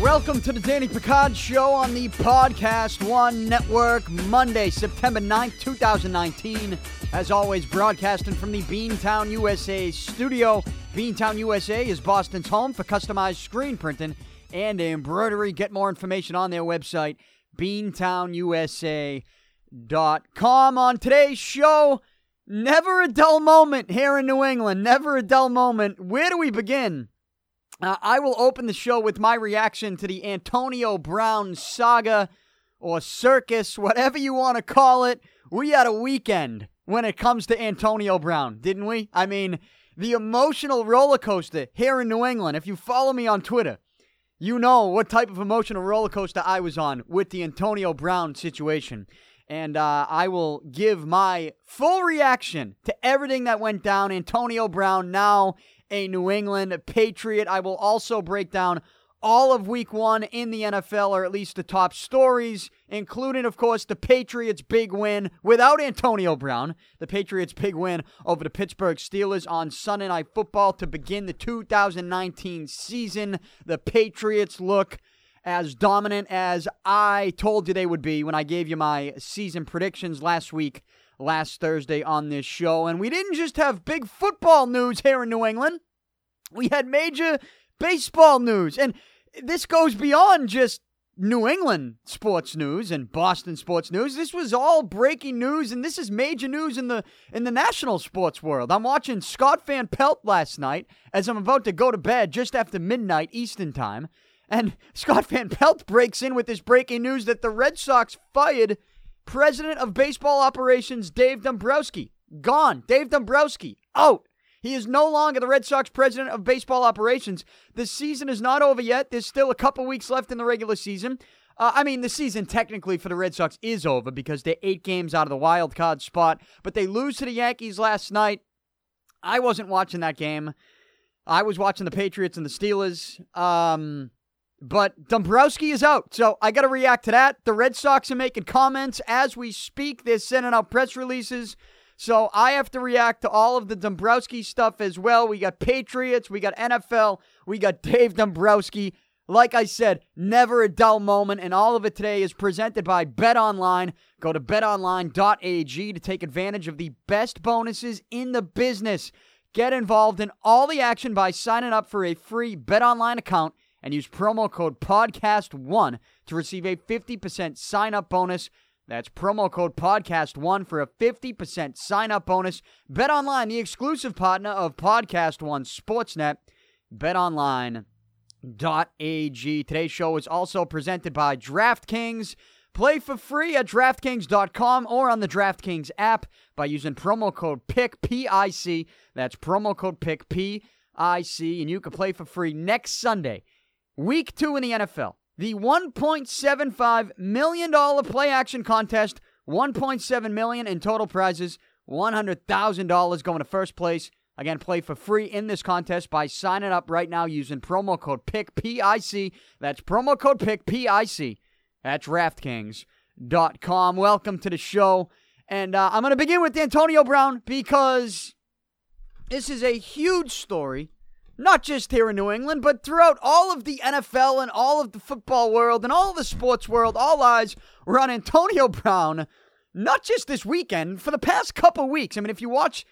Welcome to the Danny Picard Show on the Podcast One Network, Monday, September 9th, 2019. As always, broadcasting from the Beantown USA studio. Beantown USA is Boston's home for customized screen printing and embroidery. Get more information on their website, beantownusa.com. On today's show, never a dull moment here in New England. Never a dull moment. Where do we begin? Uh, I will open the show with my reaction to the Antonio Brown saga or circus, whatever you want to call it. We had a weekend when it comes to Antonio Brown, didn't we? I mean, the emotional roller coaster here in New England. If you follow me on Twitter, you know what type of emotional roller coaster I was on with the Antonio Brown situation. And uh, I will give my full reaction to everything that went down. Antonio Brown now a New England Patriot. I will also break down all of week one in the NFL, or at least the top stories, including, of course, the Patriots' big win without Antonio Brown. The Patriots' big win over the Pittsburgh Steelers on Sunday Night Football to begin the 2019 season. The Patriots look as dominant as I told you they would be when I gave you my season predictions last week last Thursday on this show. And we didn't just have big football news here in New England, we had major baseball news. And this goes beyond just New England sports news and Boston sports news. This was all breaking news, and this is major news in the in the national sports world. I'm watching Scott Van Pelt last night as I'm about to go to bed just after midnight Eastern time, and Scott Van Pelt breaks in with this breaking news that the Red Sox fired President of Baseball Operations Dave Dombrowski. Gone. Dave Dombrowski out. He is no longer the Red Sox president of baseball operations. The season is not over yet. There's still a couple weeks left in the regular season. Uh, I mean, the season technically for the Red Sox is over because they're eight games out of the wild card spot, but they lose to the Yankees last night. I wasn't watching that game. I was watching the Patriots and the Steelers. Um, but Dombrowski is out, so I got to react to that. The Red Sox are making comments as we speak. They're sending out press releases. So I have to react to all of the Dombrowski stuff as well. We got Patriots, we got NFL, we got Dave Dombrowski. Like I said, never a dull moment, and all of it today is presented by Bet Online. Go to betonline.ag to take advantage of the best bonuses in the business. Get involved in all the action by signing up for a free Bet Online account and use promo code PODCAST1 to receive a 50% sign up bonus. That's promo code PODCAST1 for a 50% sign up bonus. Bet Online, the exclusive partner of Podcast One Sportsnet. BetOnline.ag. Today's show is also presented by DraftKings. Play for free at DraftKings.com or on the DraftKings app by using promo code PIC, P-I-C. That's promo code PIC, P-I-C. And you can play for free next Sunday Week two in the NFL. The $1.75 million play action contest, 1.7 million in total prizes, $100,000 going to first place. Again, play for free in this contest by signing up right now using promo code PIC, P-I-C. That's promo code PIC, P-I-C at DraftKings.com. Welcome to the show. And uh, I'm going to begin with Antonio Brown because this is a huge story not just here in New England, but throughout all of the NFL and all of the football world and all of the sports world, all eyes were on Antonio Brown, not just this weekend, for the past couple weeks. I mean, if you watch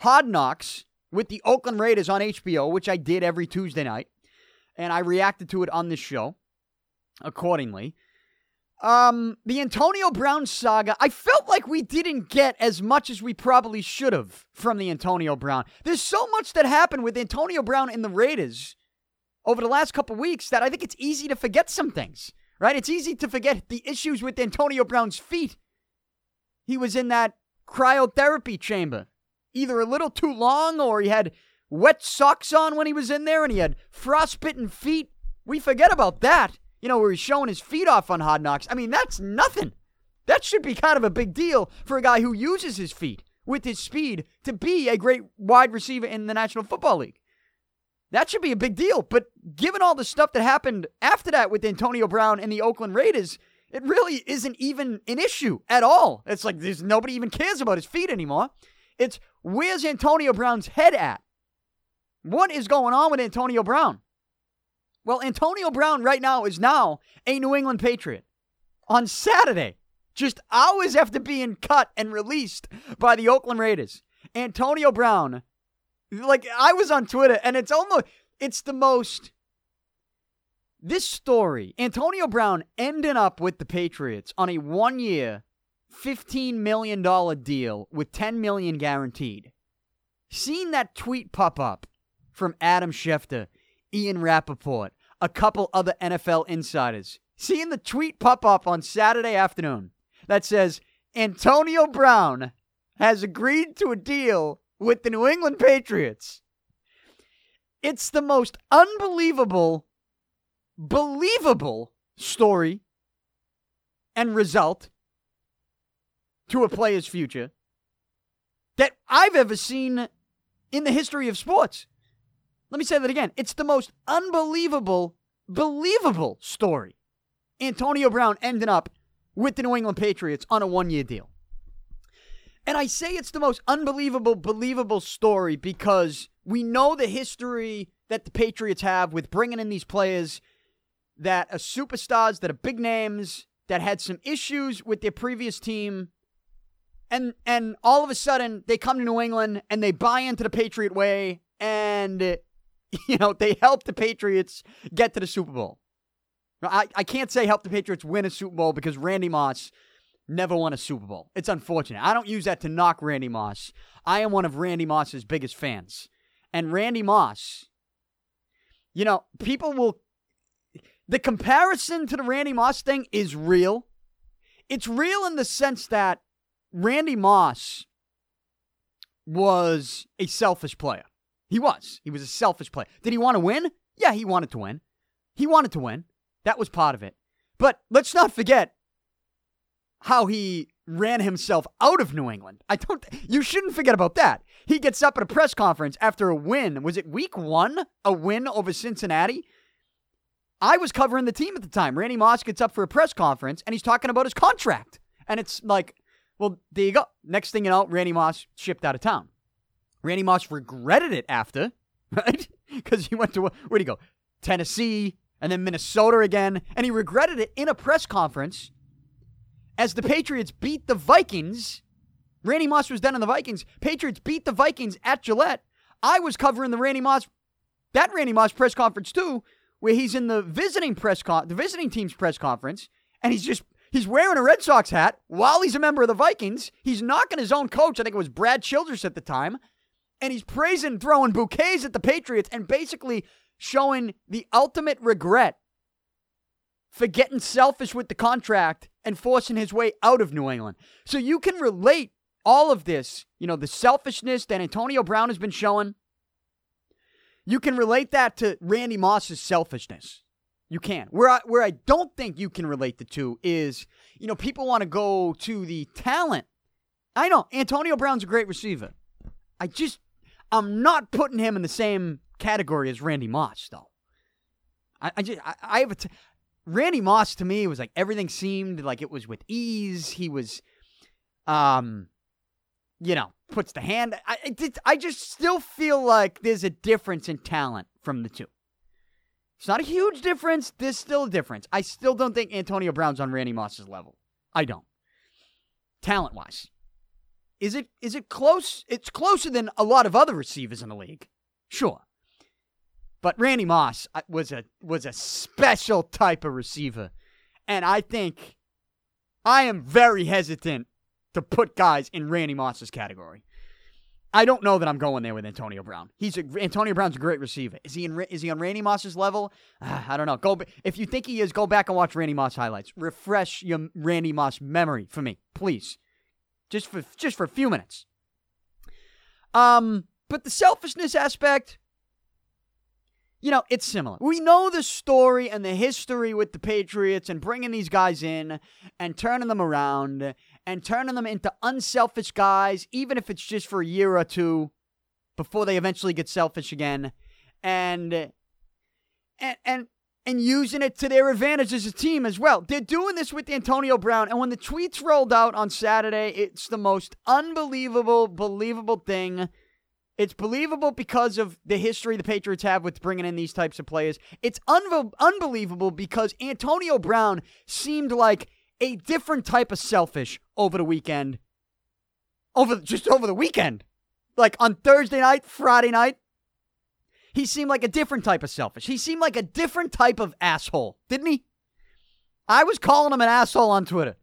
Hard Knocks with the Oakland Raiders on HBO, which I did every Tuesday night, and I reacted to it on this show accordingly. Um, the Antonio Brown saga, I felt like we didn't get as much as we probably should have from the Antonio Brown. There's so much that happened with Antonio Brown and the Raiders over the last couple weeks that I think it's easy to forget some things, right? It's easy to forget the issues with Antonio Brown's feet. He was in that cryotherapy chamber, either a little too long or he had wet socks on when he was in there and he had frostbitten feet. We forget about that you know, where he's showing his feet off on Hard Knocks. I mean, that's nothing. That should be kind of a big deal for a guy who uses his feet with his speed to be a great wide receiver in the National Football League. That should be a big deal. But given all the stuff that happened after that with Antonio Brown and the Oakland Raiders, it really isn't even an issue at all. It's like there's nobody even cares about his feet anymore. It's Where's Antonio Brown's head at? What is going on with Antonio Brown? Well, Antonio Brown right now is now a New England Patriot. On Saturday, just hours after being cut and released by the Oakland Raiders, Antonio Brown, like I was on Twitter and it's almost, it's the most, this story, Antonio Brown ending up with the Patriots on a one year, $15 million deal with 10 million guaranteed. Seeing that tweet pop up from Adam Schefter, Ian Rapoport, a couple other NFL insiders. Seeing the tweet pop up on Saturday afternoon that says Antonio Brown has agreed to a deal with the New England Patriots. It's the most unbelievable, believable story and result to a player's future that I've ever seen in the history of sports. Let me say that again. It's the most unbelievable, believable story. Antonio Brown ending up with the New England Patriots on a one year deal. And I say it's the most unbelievable, believable story because we know the history that the Patriots have with bringing in these players that are superstars, that are big names, that had some issues with their previous team. And and all of a sudden they come to New England and they buy into the Patriot way and you know, they helped the Patriots get to the Super Bowl. I, I can't say help the Patriots win a Super Bowl because Randy Moss never won a Super Bowl. It's unfortunate. I don't use that to knock Randy Moss. I am one of Randy Moss's biggest fans. And Randy Moss, you know, people will. The comparison to the Randy Moss thing is real. It's real in the sense that Randy Moss was a selfish player. He was. He was a selfish player. Did he want to win? Yeah, he wanted to win. He wanted to win. That was part of it. But let's not forget how he ran himself out of New England. I don't you shouldn't forget about that. He gets up at a press conference after a win. Was it week 1? A win over Cincinnati? I was covering the team at the time. Randy Moss gets up for a press conference and he's talking about his contract. And it's like, well, there you go. Next thing you know, Randy Moss shipped out of town. Randy Moss regretted it after, right? Because he went to, where'd he go? Tennessee and then Minnesota again. And he regretted it in a press conference as the Patriots beat the Vikings. Randy Moss was done in the Vikings. Patriots beat the Vikings at Gillette. I was covering the Randy Moss, that Randy Moss press conference too, where he's in the visiting press con, the visiting team's press conference, and he's just he's wearing a Red Sox hat while he's a member of the Vikings. He's knocking his own coach. I think it was Brad Childress at the time and he's praising throwing bouquets at the Patriots and basically showing the ultimate regret for getting selfish with the contract and forcing his way out of New England. So you can relate all of this, you know, the selfishness that Antonio Brown has been showing. You can relate that to Randy Moss's selfishness. You can. Where I, where I don't think you can relate the two is, you know, people want to go to the talent. I know Antonio Brown's a great receiver. I just I'm not putting him in the same category as Randy Moss, though. I, I just I, I have a t- Randy Moss to me was like everything seemed like it was with ease. He was, um, you know, puts the hand. I it, I just still feel like there's a difference in talent from the two. It's not a huge difference. There's still a difference. I still don't think Antonio Brown's on Randy Moss's level. I don't. Talent wise. Is it is it close? It's closer than a lot of other receivers in the league. Sure. But Randy Moss uh, was a was a special type of receiver. And I think I am very hesitant to put guys in Randy Moss's category. I don't know that I'm going there with Antonio Brown. He's a, Antonio Brown's a great receiver. Is he in is he on Randy Moss's level? Uh, I don't know. Go if you think he is, go back and watch Randy Moss highlights. Refresh your Randy Moss memory for me, please just for just for a few minutes. Um, but the selfishness aspect, you know, it's similar. We know the story and the history with the Patriots and bringing these guys in and turning them around and turning them into unselfish guys, even if it's just for a year or two before they eventually get selfish again. And and and and using it to their advantage as a team as well. They're doing this with Antonio Brown, and when the tweets rolled out on Saturday, it's the most unbelievable, believable thing. It's believable because of the history the Patriots have with bringing in these types of players. It's un- unbelievable because Antonio Brown seemed like a different type of selfish over the weekend. Over just over the weekend. Like on Thursday night, Friday night, he seemed like a different type of selfish. He seemed like a different type of asshole, didn't he? I was calling him an asshole on Twitter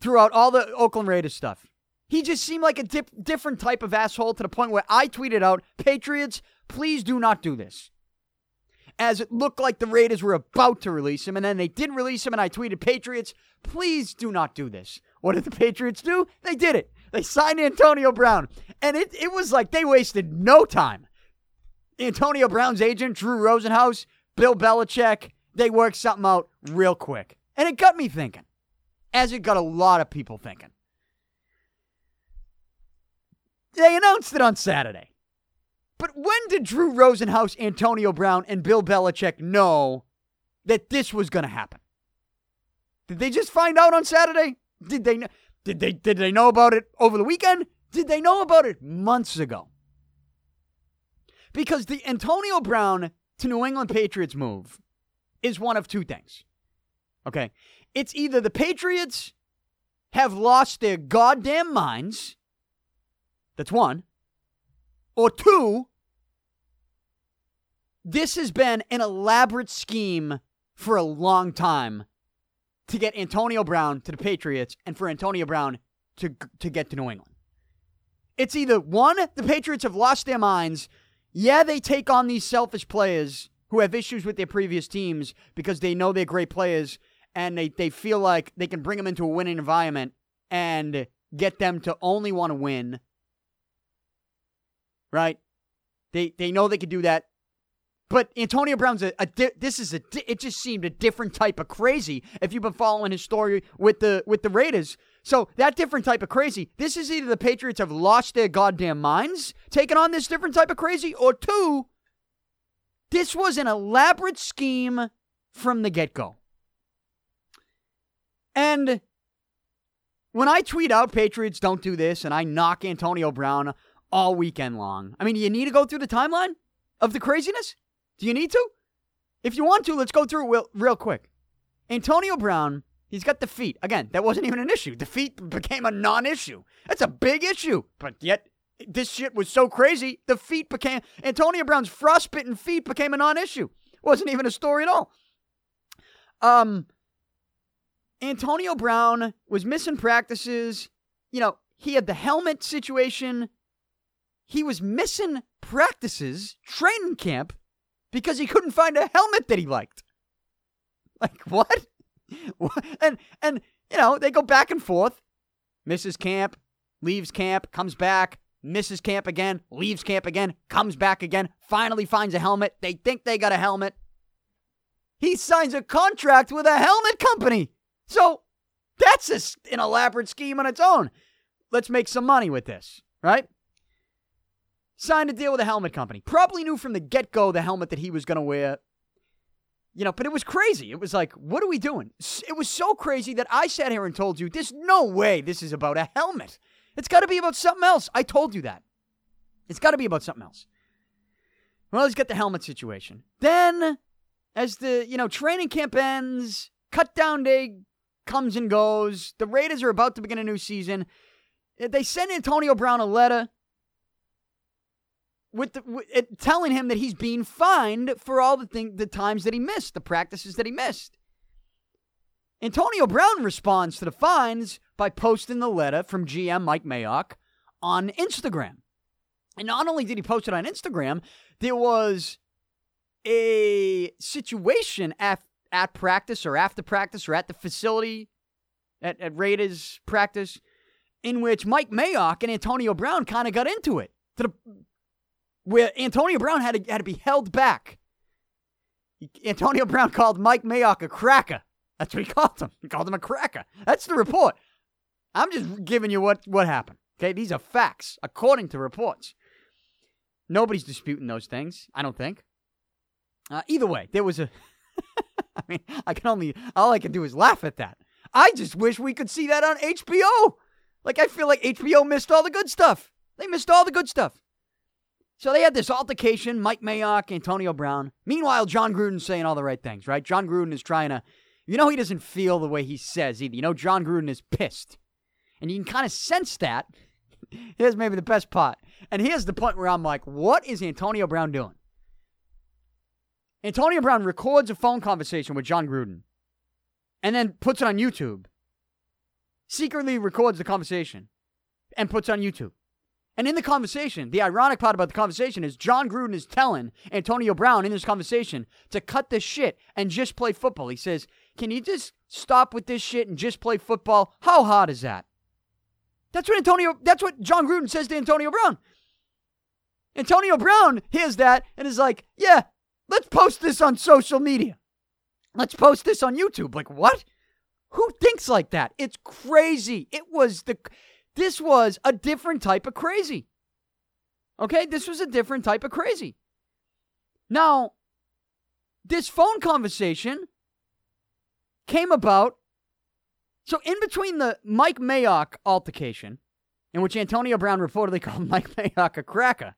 throughout all the Oakland Raiders stuff. He just seemed like a dip, different type of asshole to the point where I tweeted out, Patriots, please do not do this. As it looked like the Raiders were about to release him, and then they did release him, and I tweeted, Patriots, please do not do this. What did the Patriots do? They did it. They signed Antonio Brown. And it, it was like they wasted no time. Antonio Brown's agent, Drew Rosenhaus, Bill Belichick, they worked something out real quick. And it got me thinking, as it got a lot of people thinking. They announced it on Saturday. But when did Drew Rosenhaus, Antonio Brown, and Bill Belichick know that this was going to happen? Did they just find out on Saturday? Did they know? Did they did they know about it over the weekend? Did they know about it months ago? Because the Antonio Brown to New England Patriots move is one of two things. Okay. It's either the Patriots have lost their goddamn minds. That's one. Or two, this has been an elaborate scheme for a long time to get Antonio Brown to the Patriots and for Antonio Brown to, to get to New England. It's either one, the Patriots have lost their minds yeah, they take on these selfish players who have issues with their previous teams because they know they're great players and they, they feel like they can bring them into a winning environment and get them to only want to win. Right? They they know they can do that. But Antonio Brown's a, a di- this is a di- it just seemed a different type of crazy if you've been following his story with the with the Raiders so that different type of crazy. This is either the Patriots have lost their goddamn minds, taking on this different type of crazy, or two, this was an elaborate scheme from the get go. And when I tweet out Patriots don't do this and I knock Antonio Brown all weekend long, I mean, do you need to go through the timeline of the craziness? Do you need to? If you want to, let's go through it real, real quick. Antonio Brown He's got defeat. Again, that wasn't even an issue. Defeat became a non issue. That's a big issue. But yet, this shit was so crazy, the feet became. Antonio Brown's frostbitten feet became a non issue. Wasn't even a story at all. Um, Antonio Brown was missing practices. You know, he had the helmet situation. He was missing practices, training camp, because he couldn't find a helmet that he liked. Like, what? and and you know they go back and forth. Misses camp, leaves camp, comes back, misses camp again, leaves camp again, comes back again, finally finds a helmet. They think they got a helmet. He signs a contract with a helmet company. So that's a, an elaborate scheme on its own. Let's make some money with this, right? Signed a deal with a helmet company. Probably knew from the get go the helmet that he was going to wear you know, but it was crazy. It was like, what are we doing? It was so crazy that I sat here and told you, there's no way this is about a helmet. It's got to be about something else. I told you that. It's got to be about something else. Well, let's get the helmet situation. Then, as the, you know, training camp ends, cut down day comes and goes, the Raiders are about to begin a new season. They send Antonio Brown a letter with, the, with it, telling him that he's being fined for all the thing, the times that he missed, the practices that he missed. Antonio Brown responds to the fines by posting the letter from GM Mike Mayock on Instagram. And not only did he post it on Instagram, there was a situation at, at practice or after practice or at the facility at, at Raiders practice in which Mike Mayock and Antonio Brown kind of got into it to the where Antonio Brown had to, had to be held back. Antonio Brown called Mike Mayock a cracker. That's what he called him. He called him a cracker. That's the report. I'm just giving you what, what happened. Okay, these are facts according to reports. Nobody's disputing those things, I don't think. Uh, either way, there was a I mean, I can only, all I can do is laugh at that. I just wish we could see that on HBO. Like, I feel like HBO missed all the good stuff. They missed all the good stuff. So they had this altercation, Mike Mayock, Antonio Brown. Meanwhile, Jon Gruden's saying all the right things, right? Jon Gruden is trying to, you know, he doesn't feel the way he says either. You know, Jon Gruden is pissed. And you can kind of sense that. Here's maybe the best part. And here's the point where I'm like, what is Antonio Brown doing? Antonio Brown records a phone conversation with Jon Gruden and then puts it on YouTube. Secretly records the conversation and puts on YouTube. And in the conversation, the ironic part about the conversation is Jon Gruden is telling Antonio Brown in this conversation to cut this shit and just play football. He says, Can you just stop with this shit and just play football? How hard is that? That's what Antonio that's what Jon Gruden says to Antonio Brown. Antonio Brown hears that and is like, Yeah, let's post this on social media. Let's post this on YouTube. Like, what? Who thinks like that? It's crazy. It was the this was a different type of crazy. Okay? This was a different type of crazy. Now, this phone conversation came about. So, in between the Mike Mayock altercation, in which Antonio Brown reportedly called Mike Mayock a cracker,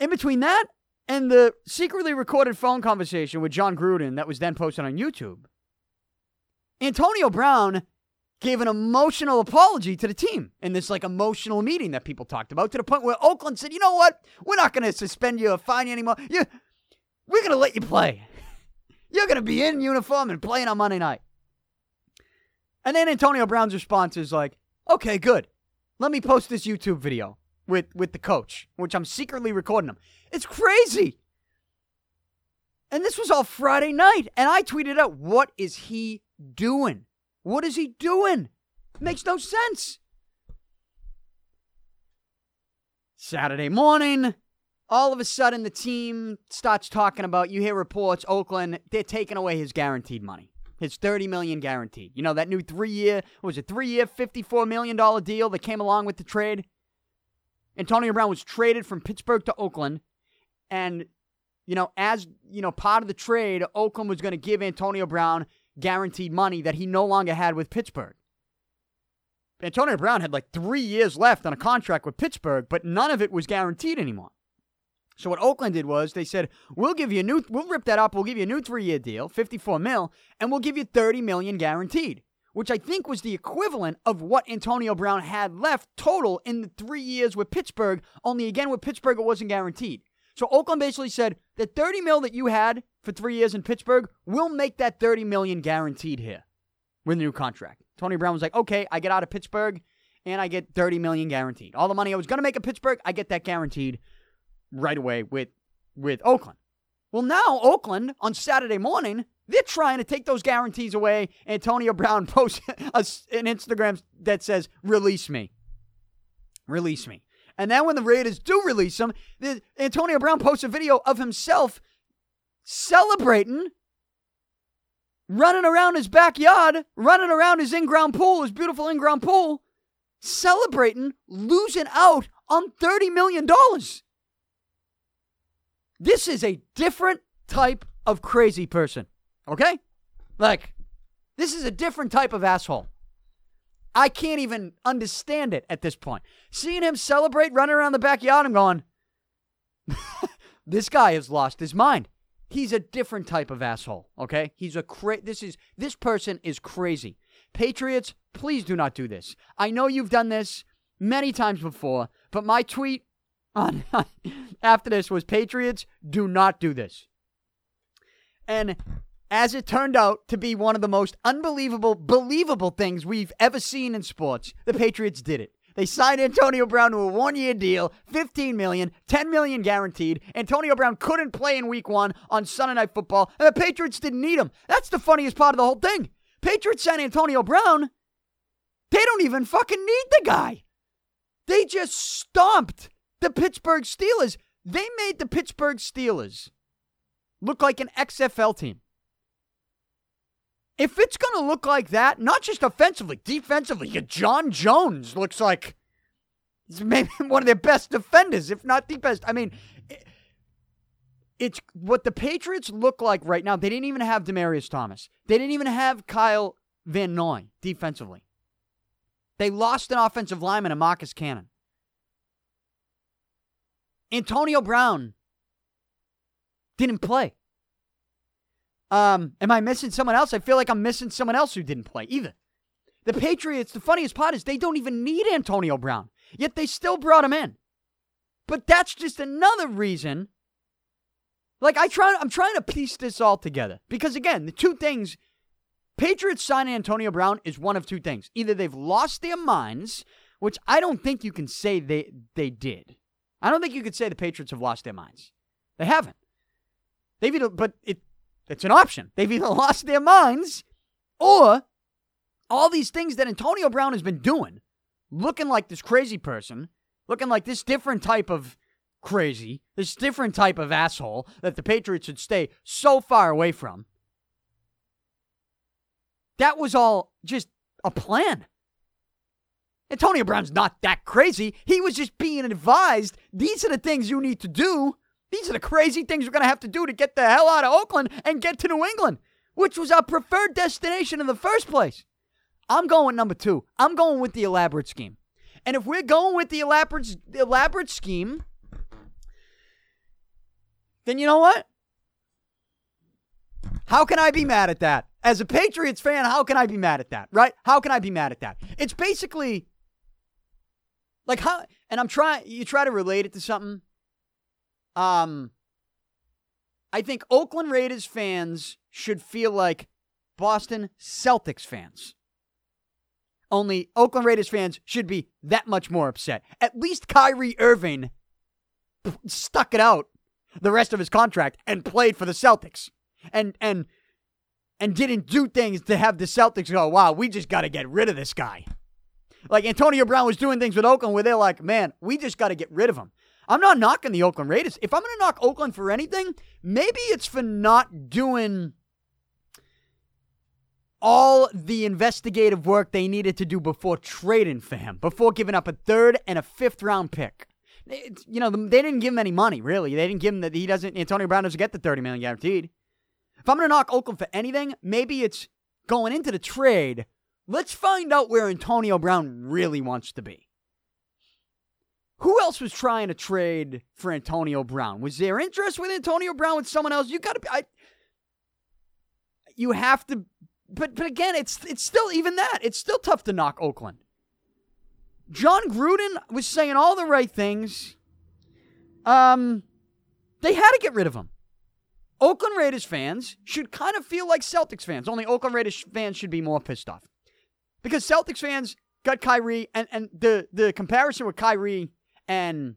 in between that and the secretly recorded phone conversation with Jon Gruden that was then posted on YouTube, Antonio Brown gave an emotional apology to the team in this like emotional meeting that people talked about to the point where Oakland said, "You know what? We're not going to suspend you or fine you anymore. You, we're going to let you play. You're going to be in uniform and playing on Monday night." And then Antonio Brown's response is like, "Okay, good. Let me post this YouTube video with with the coach, which I'm secretly recording him. It's crazy." And this was all Friday night, and I tweeted out, "What is he doing?" What is he doing? Makes no sense. Saturday morning, all of a sudden the team starts talking about you hear reports Oakland they're taking away his guaranteed money. His 30 million guaranteed. You know that new 3-year was a 3-year 54 million dollar deal that came along with the trade. Antonio Brown was traded from Pittsburgh to Oakland and you know as you know part of the trade Oakland was going to give Antonio Brown guaranteed money that he no longer had with Pittsburgh. Antonio Brown had like three years left on a contract with Pittsburgh, but none of it was guaranteed anymore. So what Oakland did was they said, "We'll give you a new, we'll rip that up. We'll give you a new three-year deal, 54 mil, and we'll give you 30 million guaranteed." Which I think was the equivalent of what Antonio Brown had left total in the three years with Pittsburgh. Only again with Pittsburgh it wasn't guaranteed. So Oakland basically said the 30 mil that you had for three years in Pittsburgh, we'll make that 30 million guaranteed here with a new contract. Tony Brown was like, okay, I get out of Pittsburgh and I get 30 million guaranteed. All the money I was gonna make in Pittsburgh, I get that guaranteed right away with with Oakland. Well, now Oakland on Saturday morning, they're trying to take those guarantees away. And Antonio Brown posts an Instagram that says, "Release me, release me." And then when the Raiders do release him, the, Antonio Brown posts a video of himself celebrating, running around his backyard, running around his in ground pool, his beautiful in ground pool, celebrating losing out on $30 million. This is a different type of crazy person, okay? Like, this is a different type of asshole. I can't even understand it at this point. Seeing him celebrate running around the backyard, I'm going, this guy has lost his mind. He's a different type of asshole, okay? He's a cra- this is this person is crazy. Patriots, please do not do this. I know you've done this many times before, but my tweet on after this was Patriots, do not do this. And as it turned out to be one of the most unbelievable, believable things we've ever seen in sports, the Patriots did it. They signed Antonio Brown to a one-year deal, 15 million, 10 million guaranteed. Antonio Brown couldn't play in week 1 on Sunday Night Football, and the Patriots didn't need him. That's the funniest part of the whole thing. Patriots signed Antonio Brown. They don't even fucking need the guy. They just stomped the Pittsburgh Steelers. They made the Pittsburgh Steelers look like an XFL team. If it's going to look like that, not just offensively, defensively, John Jones looks like maybe one of their best defenders, if not the best. I mean, it's what the Patriots look like right now. They didn't even have Demaryius Thomas. They didn't even have Kyle Van Noy defensively. They lost an offensive lineman in Marcus Cannon. Antonio Brown didn't play. Um, am I missing someone else? I feel like I'm missing someone else who didn't play either. The Patriots, the funniest part is they don't even need Antonio Brown, yet they still brought him in. But that's just another reason. Like I try I'm trying to piece this all together. Because again, the two things Patriots signing Antonio Brown is one of two things. Either they've lost their minds, which I don't think you can say they they did. I don't think you could say the Patriots have lost their minds. They haven't. They've either, but it it's an option. They've either lost their minds or all these things that Antonio Brown has been doing, looking like this crazy person, looking like this different type of crazy, this different type of asshole that the Patriots should stay so far away from. That was all just a plan. Antonio Brown's not that crazy. He was just being advised these are the things you need to do. These are the crazy things we're going to have to do to get the hell out of Oakland and get to New England, which was our preferred destination in the first place. I'm going number two. I'm going with the elaborate scheme. And if we're going with the elaborate, elaborate scheme, then you know what? How can I be mad at that? As a Patriots fan, how can I be mad at that? Right? How can I be mad at that? It's basically like how and I'm trying you try to relate it to something. Um I think Oakland Raiders fans should feel like Boston Celtics fans. Only Oakland Raiders fans should be that much more upset. At least Kyrie Irving stuck it out the rest of his contract and played for the Celtics. And and and didn't do things to have the Celtics go, "Wow, we just got to get rid of this guy." Like Antonio Brown was doing things with Oakland where they're like, "Man, we just got to get rid of him." I'm not knocking the Oakland Raiders. If I'm going to knock Oakland for anything, maybe it's for not doing all the investigative work they needed to do before trading for him, before giving up a third and a fifth round pick. It's, you know, they didn't give him any money, really. They didn't give him that he doesn't, Antonio Brown doesn't get the 30 million guaranteed. If I'm going to knock Oakland for anything, maybe it's going into the trade. Let's find out where Antonio Brown really wants to be. Who else was trying to trade for Antonio Brown? Was there interest with Antonio Brown with someone else? You got to be. I, you have to but but again, it's it's still even that. It's still tough to knock Oakland. Jon Gruden was saying all the right things. Um, they had to get rid of him. Oakland Raiders fans should kind of feel like Celtics fans. Only Oakland Raiders fans should be more pissed off because Celtics fans got Kyrie, and and the the comparison with Kyrie and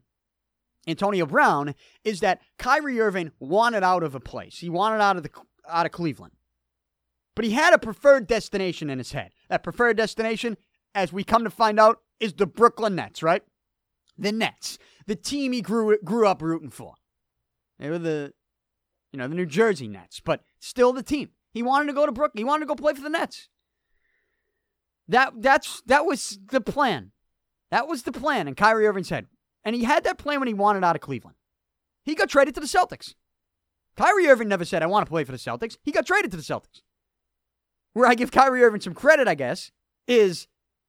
Antonio Brown is that Kyrie Irving wanted out of a place. He wanted out of the out of Cleveland. But he had a preferred destination in his head. That preferred destination, as we come to find out, is the Brooklyn Nets, right? The Nets, the team he grew grew up rooting for. They were the, you know, the New Jersey Nets, but still the team. He wanted to go to Brooklyn. He wanted to go play for the Nets. That that's that was the plan. That was the plan in Kyrie Irving's head. And he had that plan when he wanted out of Cleveland. He got traded to the Celtics. Kyrie Irving never said, I want to play for the Celtics. He got traded to the Celtics where I give Kyrie Irving some credit, I guess, is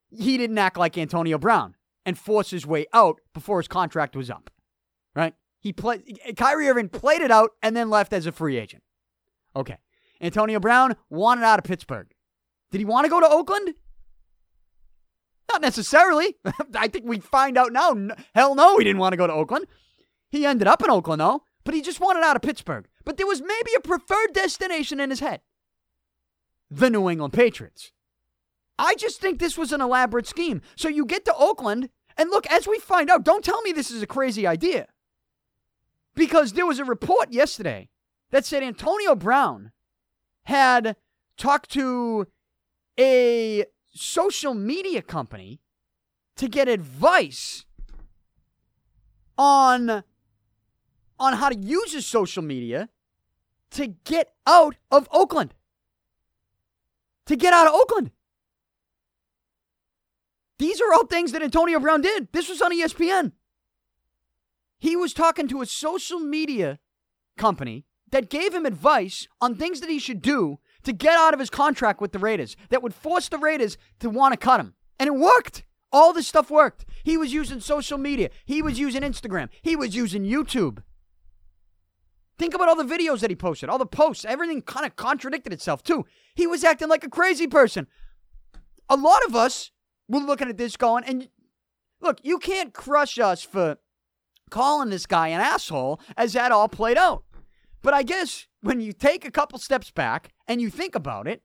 he didn't act like Antonio Brown and force his way out before his contract was up. Right? He played Kyrie Irving played it out and then left as a free agent. Okay. Antonio Brown wanted out of Pittsburgh. Did he want to go to Oakland? Not necessarily. I think we find out now. Hell no, he didn't want to go to Oakland. He ended up in Oakland though, but he just wanted out of Pittsburgh. But there was maybe a preferred destination in his head the New England Patriots. I just think this was an elaborate scheme. So you get to Oakland, and look, as we find out, don't tell me this is a crazy idea. Because there was a report yesterday that said Antonio Brown had talked to a social media company to get advice on on how to use his social media to get out of Oakland to get out of Oakland. These are all things that Antonio Brown did. This was on ESPN. He was talking to a social media company that gave him advice on things that he should do to get out of his contract with the Raiders that would force the Raiders to want to cut him. And it worked. All this stuff worked. He was using social media, he was using Instagram, he was using YouTube. Think about all the videos that he posted, all the posts, everything kind of contradicted itself too. He was acting like a crazy person. A lot of us were looking at this going, and look, you can't crush us for calling this guy an asshole as that all played out. But I guess when you take a couple steps back and you think about it,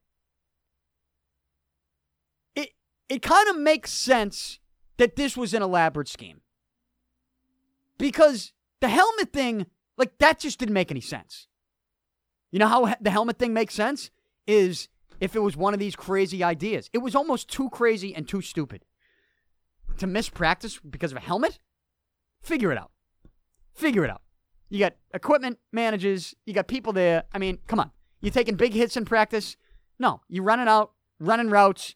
it it kind of makes sense that this was an elaborate scheme. Because the helmet thing, like that just didn't make any sense. You know how the helmet thing makes sense is if it was one of these crazy ideas. It was almost too crazy and too stupid. To miss practice because of a helmet? Figure it out. Figure it out. You got equipment managers, you got people there. I mean, come on. You taking big hits in practice? No, you running out, running routes,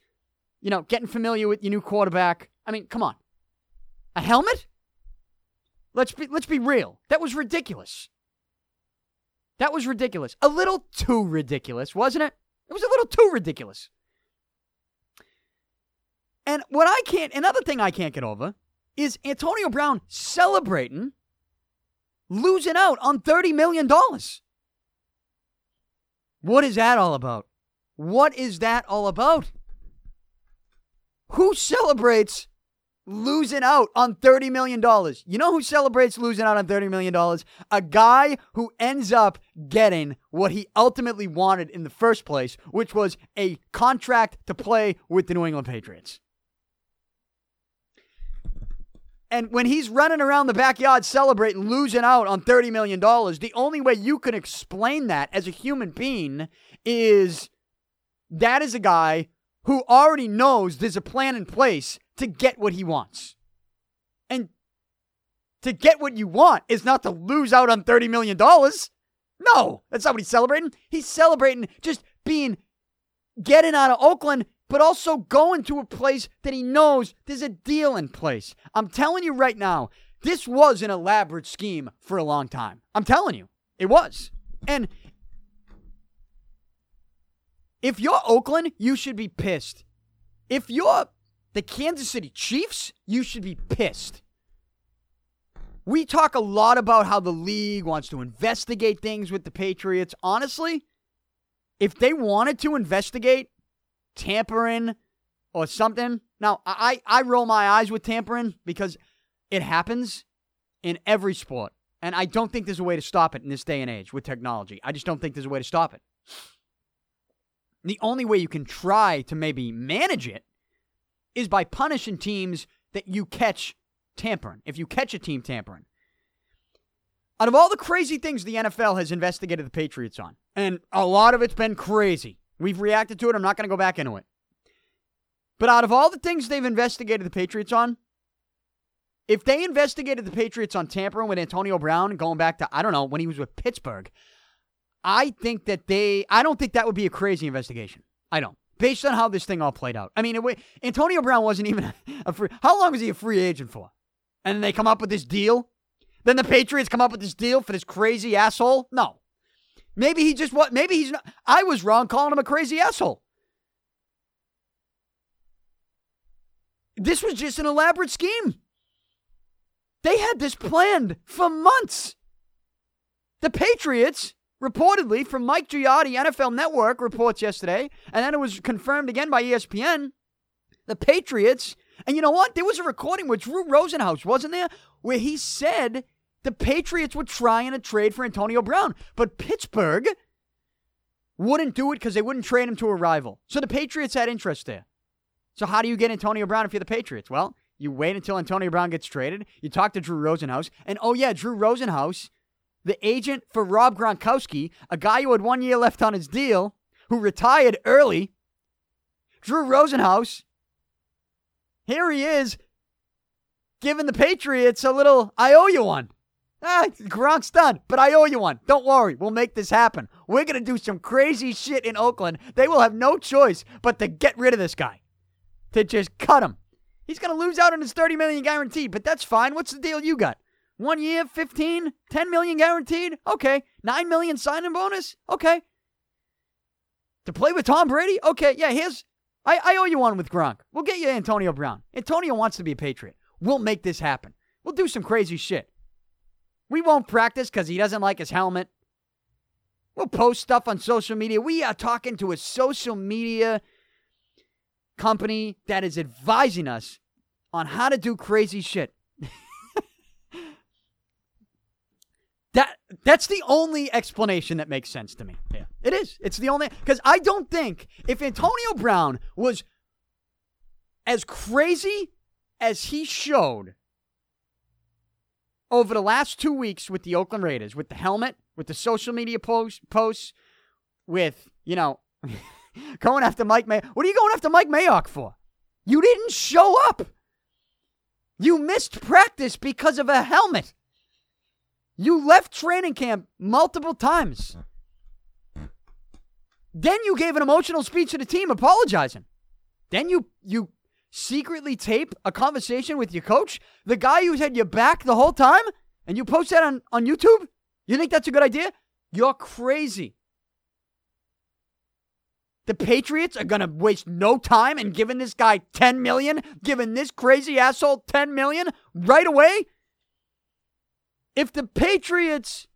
you know, getting familiar with your new quarterback. I mean, come on. A helmet? Let's be let's be real. That was ridiculous. That was ridiculous. A little too ridiculous, wasn't it? It was a little too ridiculous. And what I can't, another thing I can't get over is Antonio Brown celebrating losing out on $30 million. What is that all about? What is that all about? Who celebrates losing out on $30 million? You know who celebrates losing out on $30 million? A guy who ends up getting what he ultimately wanted in the first place, which was a contract to play with the New England Patriots. And when he's running around the backyard celebrating losing out on $30 million, the only way you can explain that as a human being is that is a guy who already knows there's a plan in place to get what he wants. And to get what you want is not to lose out on $30 million. No, that's not what he's celebrating. He's celebrating just being getting out of Oakland but also going to a place that he knows there's a deal in place. I'm telling you right now, this was an elaborate scheme for a long time. I'm telling you, it was. And if you're Oakland, you should be pissed. If you're the Kansas City Chiefs, you should be pissed. We talk a lot about how the league wants to investigate things with the Patriots. Honestly, if they wanted to investigate tampering or something. Now, I, I roll my eyes with tampering because it happens in every sport. And I don't think there's a way to stop it in this day and age with technology. I just don't think there's a way to stop it. The only way you can try to maybe manage it is by punishing teams that you catch tampering. If you catch a team tampering. Out of all the crazy things the NFL has investigated the Patriots on, and a lot of it's been crazy, We've reacted to it. I'm not going to go back into it. But out of all the things they've investigated the Patriots on, if they investigated the Patriots on tampering with Antonio Brown going back to, I don't know, when he was with Pittsburgh, I think that they, I don't think that would be a crazy investigation. I don't. Based on how this thing all played out. I mean, it, Antonio Brown wasn't even a free, how long was he a free agent for? And they come up with this deal? Then the Patriots come up with this deal for this crazy asshole? No. Maybe he just what? Maybe he's not. I was wrong calling him a crazy asshole. This was just an elaborate scheme. They had this planned for months. The Patriots, reportedly from Mike Giardi, NFL Network reports yesterday, and then it was confirmed again by ESPN. The Patriots, and you know what? There was a recording with Drew Rosenhaus, wasn't there? Where he said the Patriots would try trying a trade for Antonio Brown, but Pittsburgh wouldn't do it because they wouldn't trade him to a rival. So the Patriots had interest there. So how do you get Antonio Brown if you're the Patriots? Well, you wait until Antonio Brown gets traded. You talk to Drew Rosenhaus, and oh yeah, Drew Rosenhaus, the agent for Rob Gronkowski, a guy who had one year left on his deal, who retired early. Drew Rosenhaus, here he is, giving the Patriots a little I owe you one. Ah, Gronk's done, but I owe you one. Don't worry, we'll make this happen. We're going to do some crazy shit in Oakland. They will have no choice but to get rid of this guy, to just cut him. He's going to lose out on his 30 million guaranteed, but that's fine. What's the deal you got? One year, 15, 10 million guaranteed? Okay. 9 million signing bonus? Okay. To play with Tom Brady? Okay, yeah, here's I, I owe you one with Gronk. We'll get you Antonio Brown. Antonio wants to be a Patriot. We'll make this happen. We'll do some crazy shit. We won't practice because he doesn't like his helmet. We'll post stuff on social media. We are talking to a social media company that is advising us on how to do crazy shit. that that's the only explanation that makes sense to me. Yeah. It is. It's the only because I don't think if Antonio Brown was as crazy as he showed over the last two weeks with the Oakland Raiders, with the helmet, with the social media posts, posts with, you know, going after Mike May. What are you going after Mike Mayock for? You didn't show up. You missed practice because of a helmet. You left training camp multiple times. Then you gave an emotional speech to the team apologizing. Then you you secretly tape a conversation with your coach, the guy who's had your back the whole time, and you post that on, on YouTube? You think that's a good idea? You're crazy. The Patriots are going to waste no time in giving this guy 10 million, giving this crazy asshole 10 million right away. If the Patriots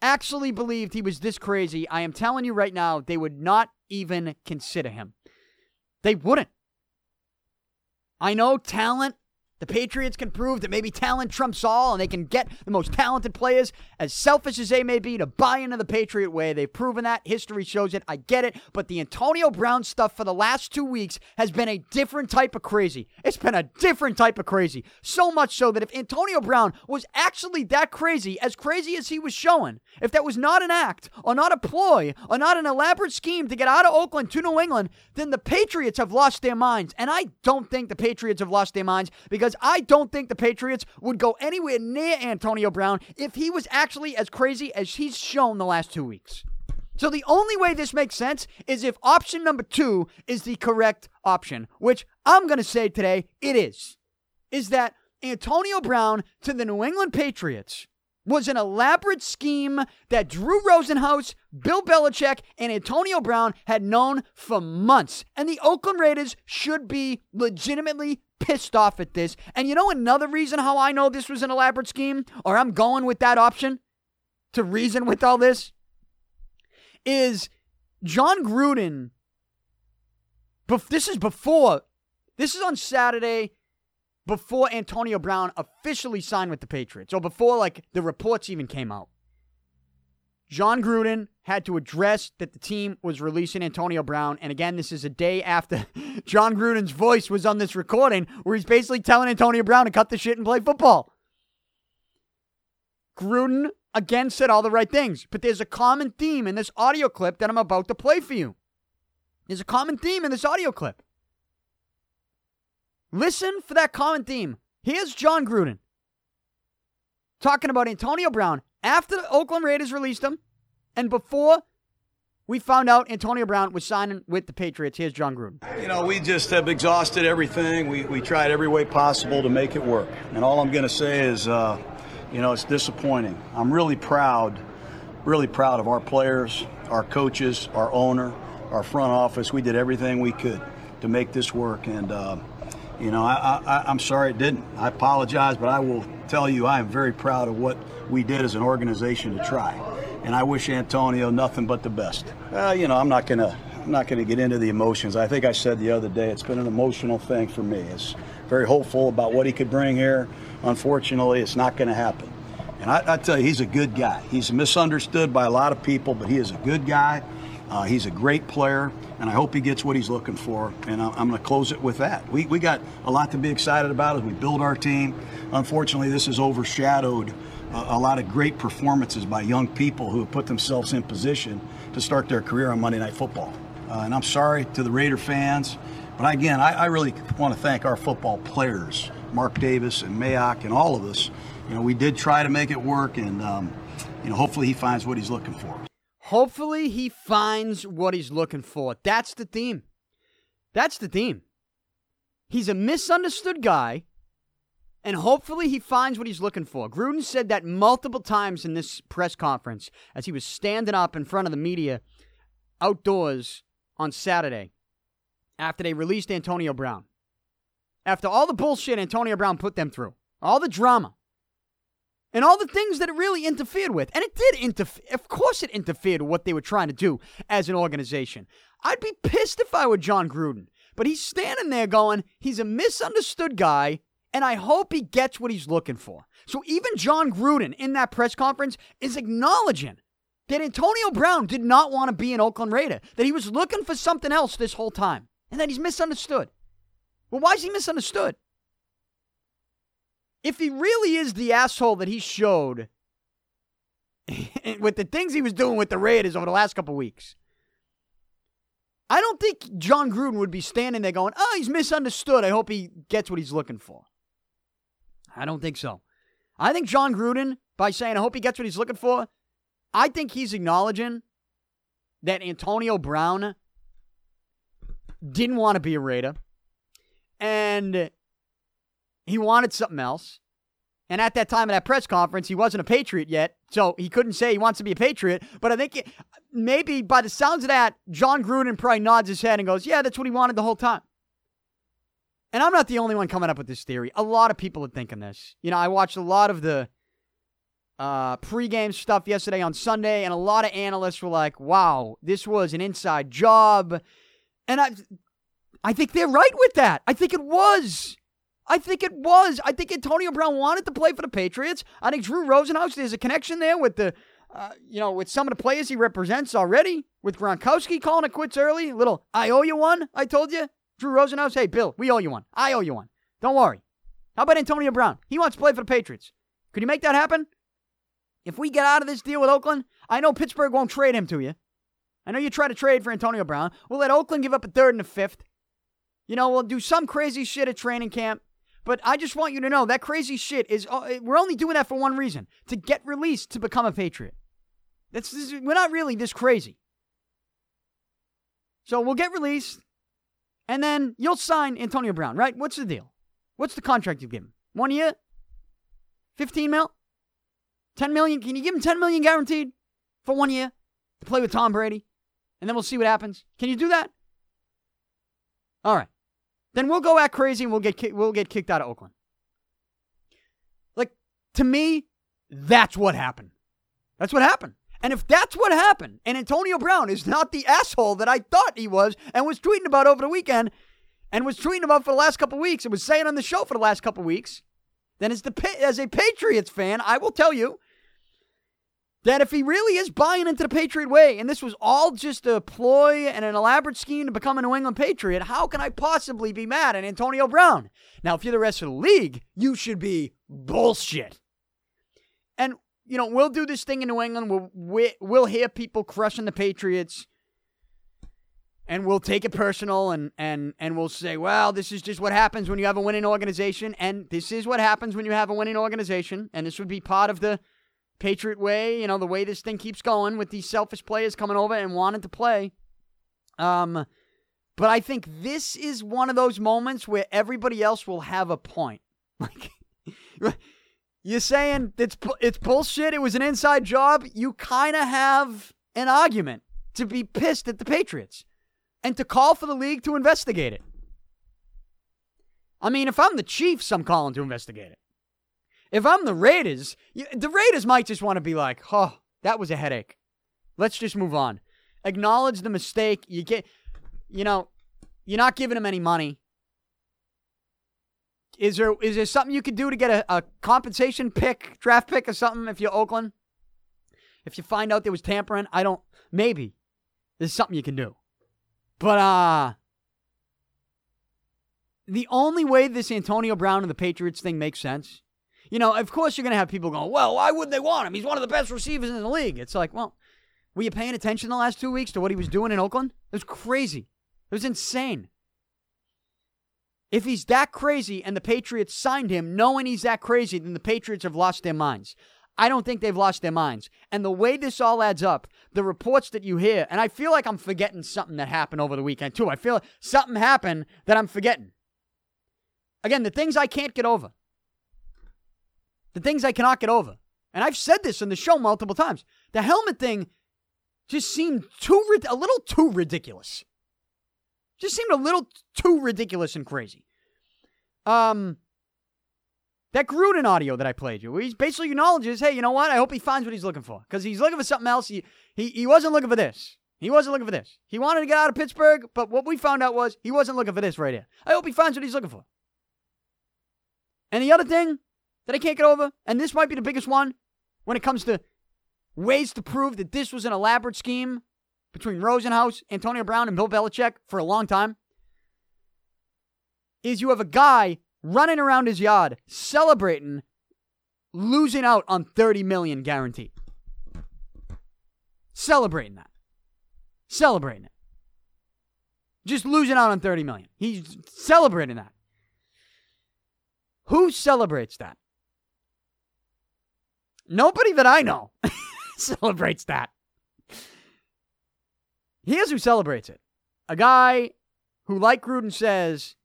actually believed he was this crazy, I am telling you right now, they would not even consider him. They wouldn't. I know talent the Patriots can prove that maybe talent trumps all and they can get the most talented players, as selfish as they may be, to buy into the Patriot way. They've proven that. History shows it. I get it. But the Antonio Brown stuff for the last two weeks has been a different type of crazy. It's been a different type of crazy. So much so that if Antonio Brown was actually that crazy, as crazy as he was showing, if that was not an act or not a ploy or not an elaborate scheme to get out of Oakland to New England, then the Patriots have lost their minds. And I don't think the Patriots have lost their minds because because I don't think the Patriots would go anywhere near Antonio Brown if he was actually as crazy as he's shown the last two weeks. So the only way this makes sense is if option number two is the correct option, which I'm going to say today it is. Is that Antonio Brown to the New England Patriots was an elaborate scheme that Drew Rosenhaus, Bill Belichick, and Antonio Brown had known for months. And the Oakland Raiders should be legitimately pissed off at this. And you know another reason how I know this was an elaborate scheme, or I'm going with that option to reason with all this, is Jon Gruden. This is before, this is on Saturday before Antonio Brown officially signed with the Patriots, or before like the reports even came out. Jon Gruden had to address that the team was releasing Antonio Brown. And again, this is a day after Jon Gruden's voice was on this recording where he's basically telling Antonio Brown to cut the shit and play football. Gruden again said all the right things, but there's a common theme in this audio clip that I'm about to play for you. There's a common theme in this audio clip. Listen for that common theme. Here's Jon Gruden talking about Antonio Brown after the Oakland Raiders released him and before we found out Antonio Brown was signing with the Patriots. Here's Jon Gruden. You know, we just have exhausted everything. We, we tried every way possible to make it work. And all I'm going to say is, uh, you know, it's disappointing. I'm really proud, really proud of our players, our coaches, our owner, our front office. We did everything we could to make this work. And, uh, you know, I, I, I'm sorry it didn't. I apologize, but I will tell you I am very proud of what we did as an organization to try. And I wish Antonio nothing but the best. Uh, you know, I'm not gonna I'm not gonna get into the emotions. I think I said the other day it's been an emotional thing for me. It's very hopeful about what he could bring here. Unfortunately, it's not to happen. And I, I, tell you, he's a good guy. He's misunderstood by a lot of people, but he is a good guy. Uh, he's a great player, and I hope he gets what he's looking for. And I'm, I'm going to close it with that. We, we got a lot to be excited about as we build our team. Unfortunately, this has overshadowed uh, a lot of great performances by young people who have put themselves in position to start their career on Monday Night Football. Uh, and I'm sorry to the Raider fans, but again, I, I really want to thank our football players, Mark Davis and Mayock, and all of us. You know, we did try to make it work, and um, you know, hopefully he finds what he's looking for. Hopefully he finds what he's looking for. That's the theme. That's the theme. He's a misunderstood guy, And hopefully he finds what he's looking for. Gruden said that multiple times in this press conference as he was standing up in front of the media outdoors on Saturday after they released Antonio Brown. After all the bullshit Antonio Brown put them through, all the drama, and all the things that it really interfered with. And it did interfere. Of course, it interfered with what they were trying to do as an organization. I'd be pissed if I were Jon Gruden. But he's standing there going, he's a misunderstood guy, and I hope he gets what he's looking for. So even Jon Gruden in that press conference is acknowledging that Antonio Brown did not want to be an Oakland Raider, that he was looking for something else this whole time, and that he's misunderstood. Well, why is he misunderstood? If he really is the asshole that he showed with the things he was doing with the Raiders over the last couple weeks, I don't think Jon Gruden would be standing there going, oh, he's misunderstood. I hope he gets what he's looking for. I don't think so. I think Jon Gruden, by saying, I hope he gets what he's looking for, I think he's acknowledging that Antonio Brown didn't want to be a Raider and he wanted something else. And at that time of that press conference, he wasn't a Patriot yet, so he couldn't say he wants to be a Patriot. But I think it, maybe by the sounds of that, Jon Gruden probably nods his head and goes, Yeah, that's what he wanted the whole time. And I'm not the only one coming up with this theory. A lot of people are thinking this. You know, I watched a lot of the uh, pregame stuff yesterday on Sunday, and a lot of analysts were like, wow, this was an inside job. And I, I think they're right with that. I think it was. I think it was. I think Antonio Brown wanted to play for the Patriots. I think Drew Rosenhaus, there's a connection there with the, uh, you know, with some of the players he represents already. With Gronkowski calling it quits early. Little, I owe you one, I told you. Drew Rosenhaus, hey, Bill, we owe you one. I owe you one. Don't worry. How about Antonio Brown? He wants to play for the Patriots. Could you make that happen? If we get out of this deal with Oakland, I know Pittsburgh won't trade him to you. I know you try to trade for Antonio Brown. We'll let Oakland give up a third and a fifth. You know, we'll do some crazy shit at training camp. But I just want you to know that crazy shit is, uh, we're only doing that for one reason to get released to become a Patriot. That's, this, we're not really this crazy. So we'll get released, and then you'll sign Antonio Brown, right? What's the deal? What's the contract you give him? One year? 15 mil? 10 million? Can you give him 10 million guaranteed for one year to play with Tom Brady? And then we'll see what happens. Can you do that? All right then we'll go act crazy and we'll get ki- we'll get kicked out of Oakland. Like to me, that's what happened. That's what happened. And if that's what happened, and Antonio Brown is not the asshole that I thought he was and was tweeting about over the weekend and was tweeting about for the last couple weeks and was saying on the show for the last couple weeks, then as the as a Patriots fan, I will tell you that if he really is buying into the Patriot way, and this was all just a ploy and an elaborate scheme to become a New England Patriot, how can I possibly be mad at Antonio Brown? Now, if you're the rest of the league, you should be bullshit. And, you know, we'll do this thing in New England. We'll, we'll hear people crushing the Patriots. And we'll take it personal and, and, and we'll say, well, this is just what happens when you have a winning organization. And this is what happens when you have a winning organization. And this would be part of the Patriot way, you know, the way this thing keeps going with these selfish players coming over and wanting to play. Um, but I think this is one of those moments where everybody else will have a point. Like, you're saying it's it's bullshit. It was an inside job. You kind of have an argument to be pissed at the Patriots and to call for the league to investigate it. I mean, if I'm the Chiefs, I'm calling to investigate it. If I'm the Raiders, the Raiders might just want to be like, oh, that was a headache. Let's just move on. Acknowledge the mistake. You get, you know, you're not giving him any money. Is there is there something you could do to get a, a compensation pick, draft pick or something if you're Oakland? If you find out there was tampering, I don't maybe. There's something you can do. But uh the only way this Antonio Brown and the Patriots thing makes sense you know, of course you're going to have people going, well, why wouldn't they want him? He's one of the best receivers in the league. It's like, well, were you paying attention the last two weeks to what he was doing in Oakland? It was crazy. It was insane. If he's that crazy and the Patriots signed him knowing he's that crazy, then the Patriots have lost their minds. I don't think they've lost their minds. And the way this all adds up, the reports that you hear, and I feel like I'm forgetting something that happened over the weekend too. I feel like something happened that I'm forgetting. Again, the things I can't get over. The things I cannot get over. And I've said this in the show multiple times. The helmet thing just seemed too a little too ridiculous. Just seemed a little too ridiculous and crazy. Um, that Gruden audio that I played you, he basically acknowledges, hey, you know what? I hope he finds what he's looking for because he's looking for something else. He, he he wasn't looking for this. He wasn't looking for this. He wanted to get out of Pittsburgh, but what we found out was he wasn't looking for this right here. I hope he finds what he's looking for. And the other thing that I can't get over, and this might be the biggest one when it comes to ways to prove that this was an elaborate scheme between Rosenhaus, Antonio Brown, and Bill Belichick for a long time, is you have a guy running around his yard celebrating losing out on 30 million guaranteed. Celebrating that. Celebrating it. Just losing out on 30 million. He's celebrating that. Who celebrates that? Nobody that I know celebrates that. Here's who celebrates it a guy who, like Gruden says,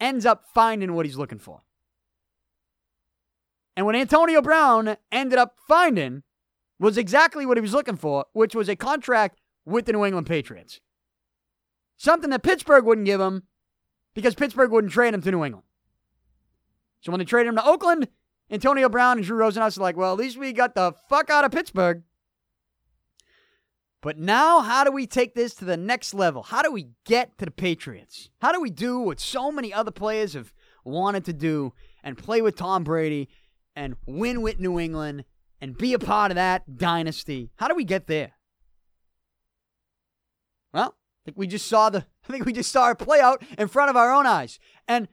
ends up finding what he's looking for. And what Antonio Brown ended up finding was exactly what he was looking for, which was a contract with the New England Patriots. Something that Pittsburgh wouldn't give him because Pittsburgh wouldn't trade him to New England. So when they traded him to Oakland, Antonio Brown and Drew Rosenhaus are like, well, at least we got the fuck out of Pittsburgh. But now, how do we take this to the next level? How do we get to the Patriots? How do we do what so many other players have wanted to do and play with Tom Brady and win with New England and be a part of that dynasty? How do we get there? Well, I think we just saw the I think we just saw it play out in front of our own eyes. And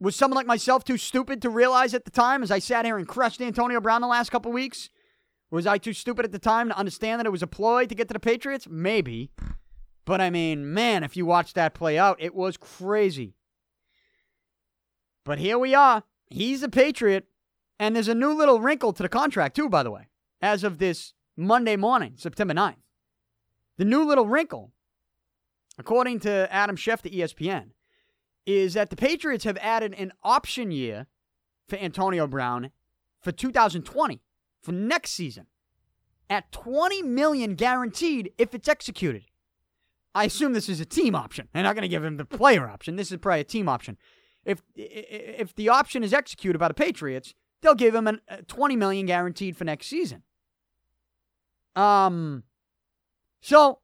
was someone like myself too stupid to realize at the time as I sat here and crushed Antonio Brown the last couple weeks? Was I too stupid at the time to understand that it was a ploy to get to the Patriots? Maybe. But I mean, man, if you watch that play out, it was crazy. But here we are. He's a Patriot. And there's a new little wrinkle to the contract, too, by the way, as of this Monday morning, September 9th. The new little wrinkle, according to Adam Schefter ESPN, is that the Patriots have added an option year for Antonio Brown for 2020 for next season at 20 million guaranteed if it's executed. I assume this is a team option. They're not going to give him the player option. This is probably a team option. If if the option is executed by the Patriots, they'll give him a 20 million guaranteed for next season. Um so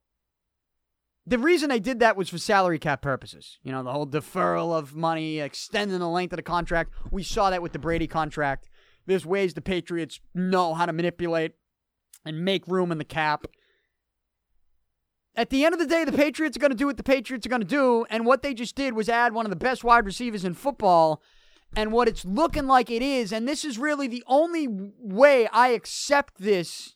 the reason they did that was for salary cap purposes. You know, the whole deferral of money, extending the length of the contract. We saw that with the Brady contract. There's ways the Patriots know how to manipulate and make room in the cap. At the end of the day, the Patriots are going to do what the Patriots are going to do. And what they just did was add one of the best wide receivers in football. And what it's looking like it is, and this is really the only way I accept this,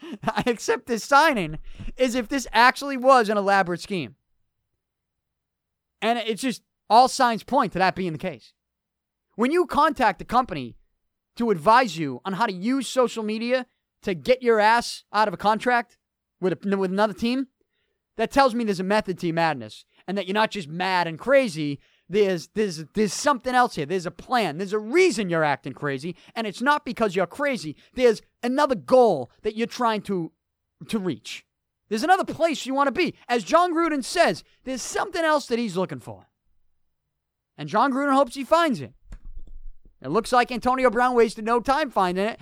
I accept this signing, is if this actually was an elaborate scheme. And it's just all signs point to that being the case. When you contact a company to advise you on how to use social media to get your ass out of a contract with, a, with another team, that tells me there's a method to your madness and that you're not just mad and crazy. There's, there's, there's something else here. There's a plan. There's a reason you're acting crazy, and it's not because you're crazy. There's another goal that you're trying to, to reach. There's another place you want to be. As Jon Gruden says, there's something else that he's looking for. And Jon Gruden hopes he finds it. It looks like Antonio Brown wasted no time finding it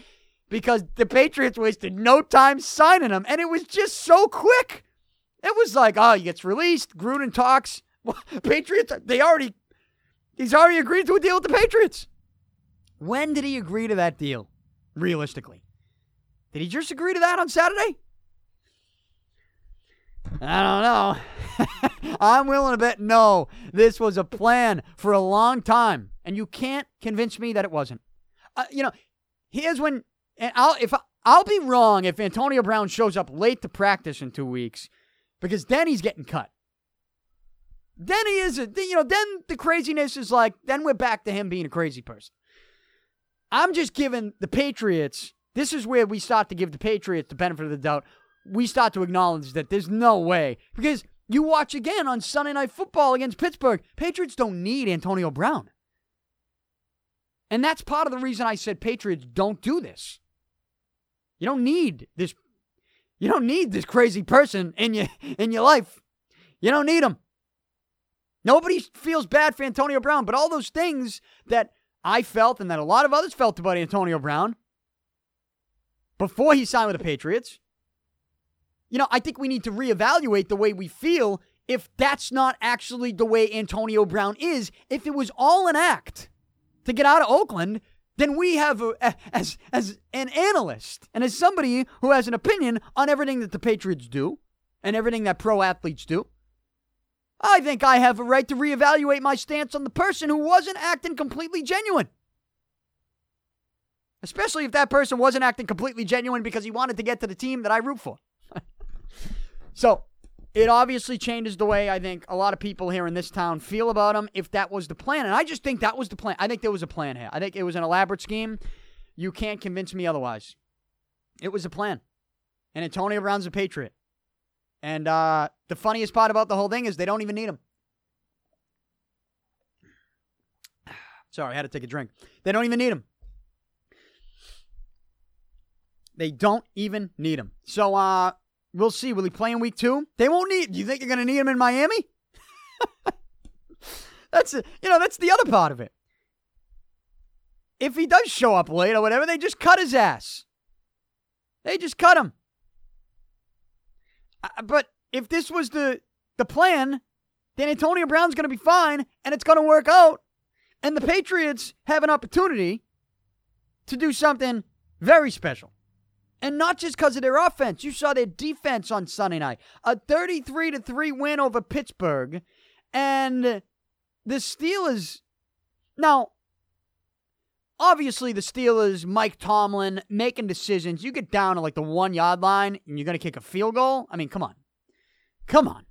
because the Patriots wasted no time signing him. And it was just so quick. It was like, oh, he gets released. Gruden talks. Patriots, they already, he's already agreed to a deal with the Patriots. When did he agree to that deal, realistically? Did he just agree to that on Saturday? I don't know. I'm willing to bet no. This was a plan for a long time, and you can't convince me that it wasn't. Uh, you know, here's when, and I'll if I, I'll be wrong if Antonio Brown shows up late to practice in two weeks, because then he's getting cut. Then he is, a, you know, then the craziness is like, then we're back to him being a crazy person. I'm just giving the Patriots. This is where we start to give the Patriots the benefit of the doubt we start to acknowledge that there's no way. Because you watch again on Sunday Night Football against Pittsburgh, Patriots don't need Antonio Brown. And that's part of the reason I said Patriots don't do this. You don't need this you don't need this crazy person in your in your life. You don't need him. Nobody feels bad for Antonio Brown, but all those things that I felt and that a lot of others felt about Antonio Brown before he signed with the Patriots, you know, I think we need to reevaluate the way we feel if that's not actually the way Antonio Brown is. If it was all an act to get out of Oakland, then we have, a, as, as an analyst and as somebody who has an opinion on everything that the Patriots do and everything that pro athletes do, I think I have a right to reevaluate my stance on the person who wasn't acting completely genuine. Especially if that person wasn't acting completely genuine because he wanted to get to the team that I root for. so, it obviously changes the way I think a lot of people here in this town feel about him if that was the plan. And I just think that was the plan. I think there was a plan here. I think it was an elaborate scheme. You can't convince me otherwise. It was a plan. And Antonio Brown's a Patriot. And uh, the funniest part about the whole thing is they don't even need him. Sorry, I had to take a drink. They don't even need him. They don't even need him. So uh, we'll see. Will he play in week two? They won't need. Do you think you're going to need him in Miami? that's you know that's the other part of it. If he does show up late or whatever, they just cut his ass. They just cut him. Uh, but if this was the the plan, then Antonio Brown's going to be fine and it's going to work out. And the Patriots have an opportunity to do something very special. And not just because of their offense. You saw their defense on Sunday night. A 33 to 3 win over Pittsburgh. And the Steelers now obviously the Steelers, Mike Tomlin making decisions. You get down to like the one yard line and you're going to kick a field goal. I mean, come on. Come on.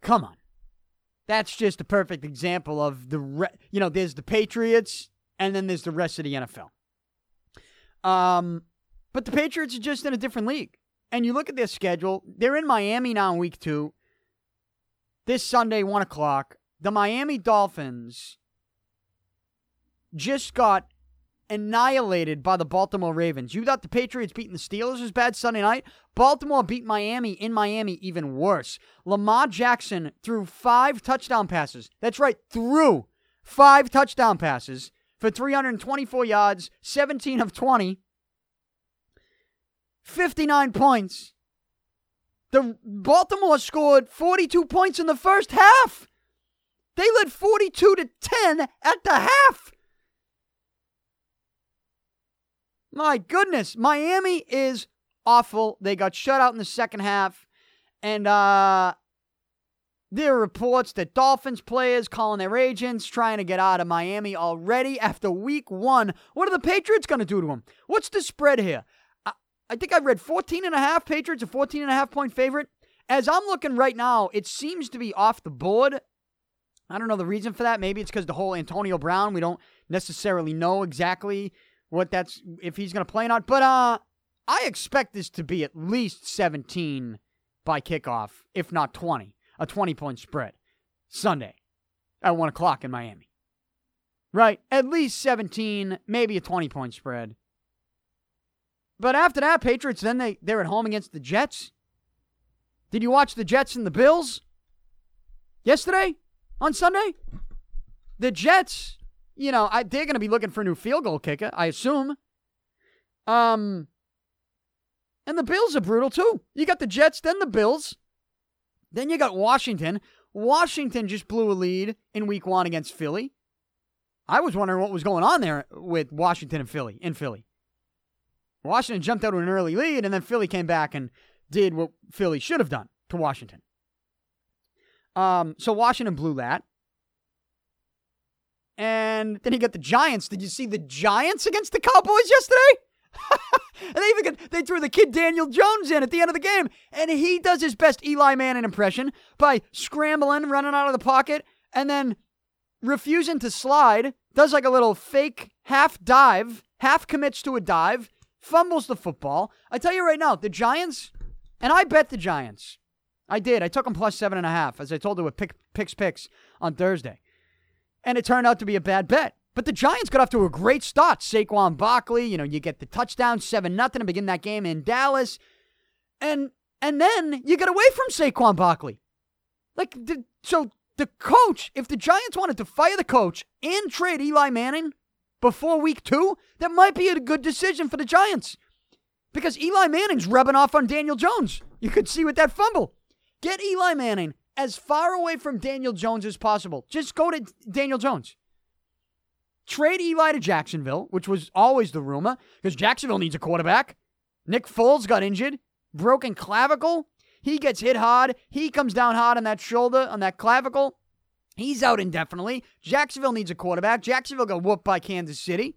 Come on. That's just a perfect example of the, re- you know, there's the Patriots and then there's the rest of the NFL. Um, but the Patriots are just in a different league. And you look at their schedule, they're in Miami now in week two. This Sunday, 1 o'clock. The Miami Dolphins just got annihilated by the Baltimore Ravens. You thought the Patriots beating the Steelers was bad Sunday night? Baltimore beat Miami in Miami even worse. Lamar Jackson threw five touchdown passes. That's right, threw five touchdown passes for 324 yards, 17 of 20, 59 points. The Baltimore scored 42 points in the first half. They led 42 to 10 at the half. My goodness, Miami is awful. They got shut out in the second half. And uh there are reports that Dolphins players calling their agents trying to get out of Miami already after week 1. What are the Patriots going to do to them? What's the spread here? I, I think I read 14 and a half Patriots a 14 and a half point favorite. As I'm looking right now, it seems to be off the board. I don't know the reason for that. Maybe it's because the whole Antonio Brown, we don't necessarily know exactly what that's if he's going to play or not. But uh, I expect this to be at least 17 by kickoff, if not 20, a 20 point spread Sunday at 1 o'clock in Miami. Right? At least 17, maybe a 20 point spread. But after that, Patriots, then they, they're at home against the Jets. Did you watch the Jets and the Bills yesterday on Sunday? The Jets you know, I, they're going to be looking for a new field goal kicker, I assume. Um, and the Bills are brutal too. You got the Jets, then the Bills, then you got Washington. Washington just blew a lead in Week One against Philly. I was wondering what was going on there with Washington and Philly. In Philly, Washington jumped out to an early lead, and then Philly came back and did what Philly should have done to Washington. Um, so Washington blew that. And then he got the Giants. Did you see the Giants against the Cowboys yesterday? and they even got, they threw the kid Daniel Jones in at the end of the game, and he does his best Eli Manning impression by scrambling, running out of the pocket, and then refusing to slide. Does like a little fake half dive, half commits to a dive, fumbles the football. I tell you right now, the Giants, and I bet the Giants. I did. I took them plus seven and a half, as I told you with pick, picks picks on Thursday. And it turned out to be a bad bet But the Giants got off to a great start. Saquon Barkley, you know, you get the touchdown, 7 nothing to begin that game in Dallas. And and then you get away from Saquon Barkley. Like the, so the coach, if the Giants wanted to fire the coach and trade Eli Manning before week 2, that might be a good decision for the Giants. Because Eli Manning's rubbing off on Daniel Jones. You could see with that fumble. Get Eli Manning as far away from Daniel Jones as possible. Just go to Daniel Jones. Trade Eli to Jacksonville, which was always the rumor, because Jacksonville needs a quarterback. Nick Foles got injured, broken clavicle. He gets hit hard. He comes down hard on that shoulder, on that clavicle. He's out indefinitely. Jacksonville needs a quarterback. Jacksonville got whooped by Kansas City.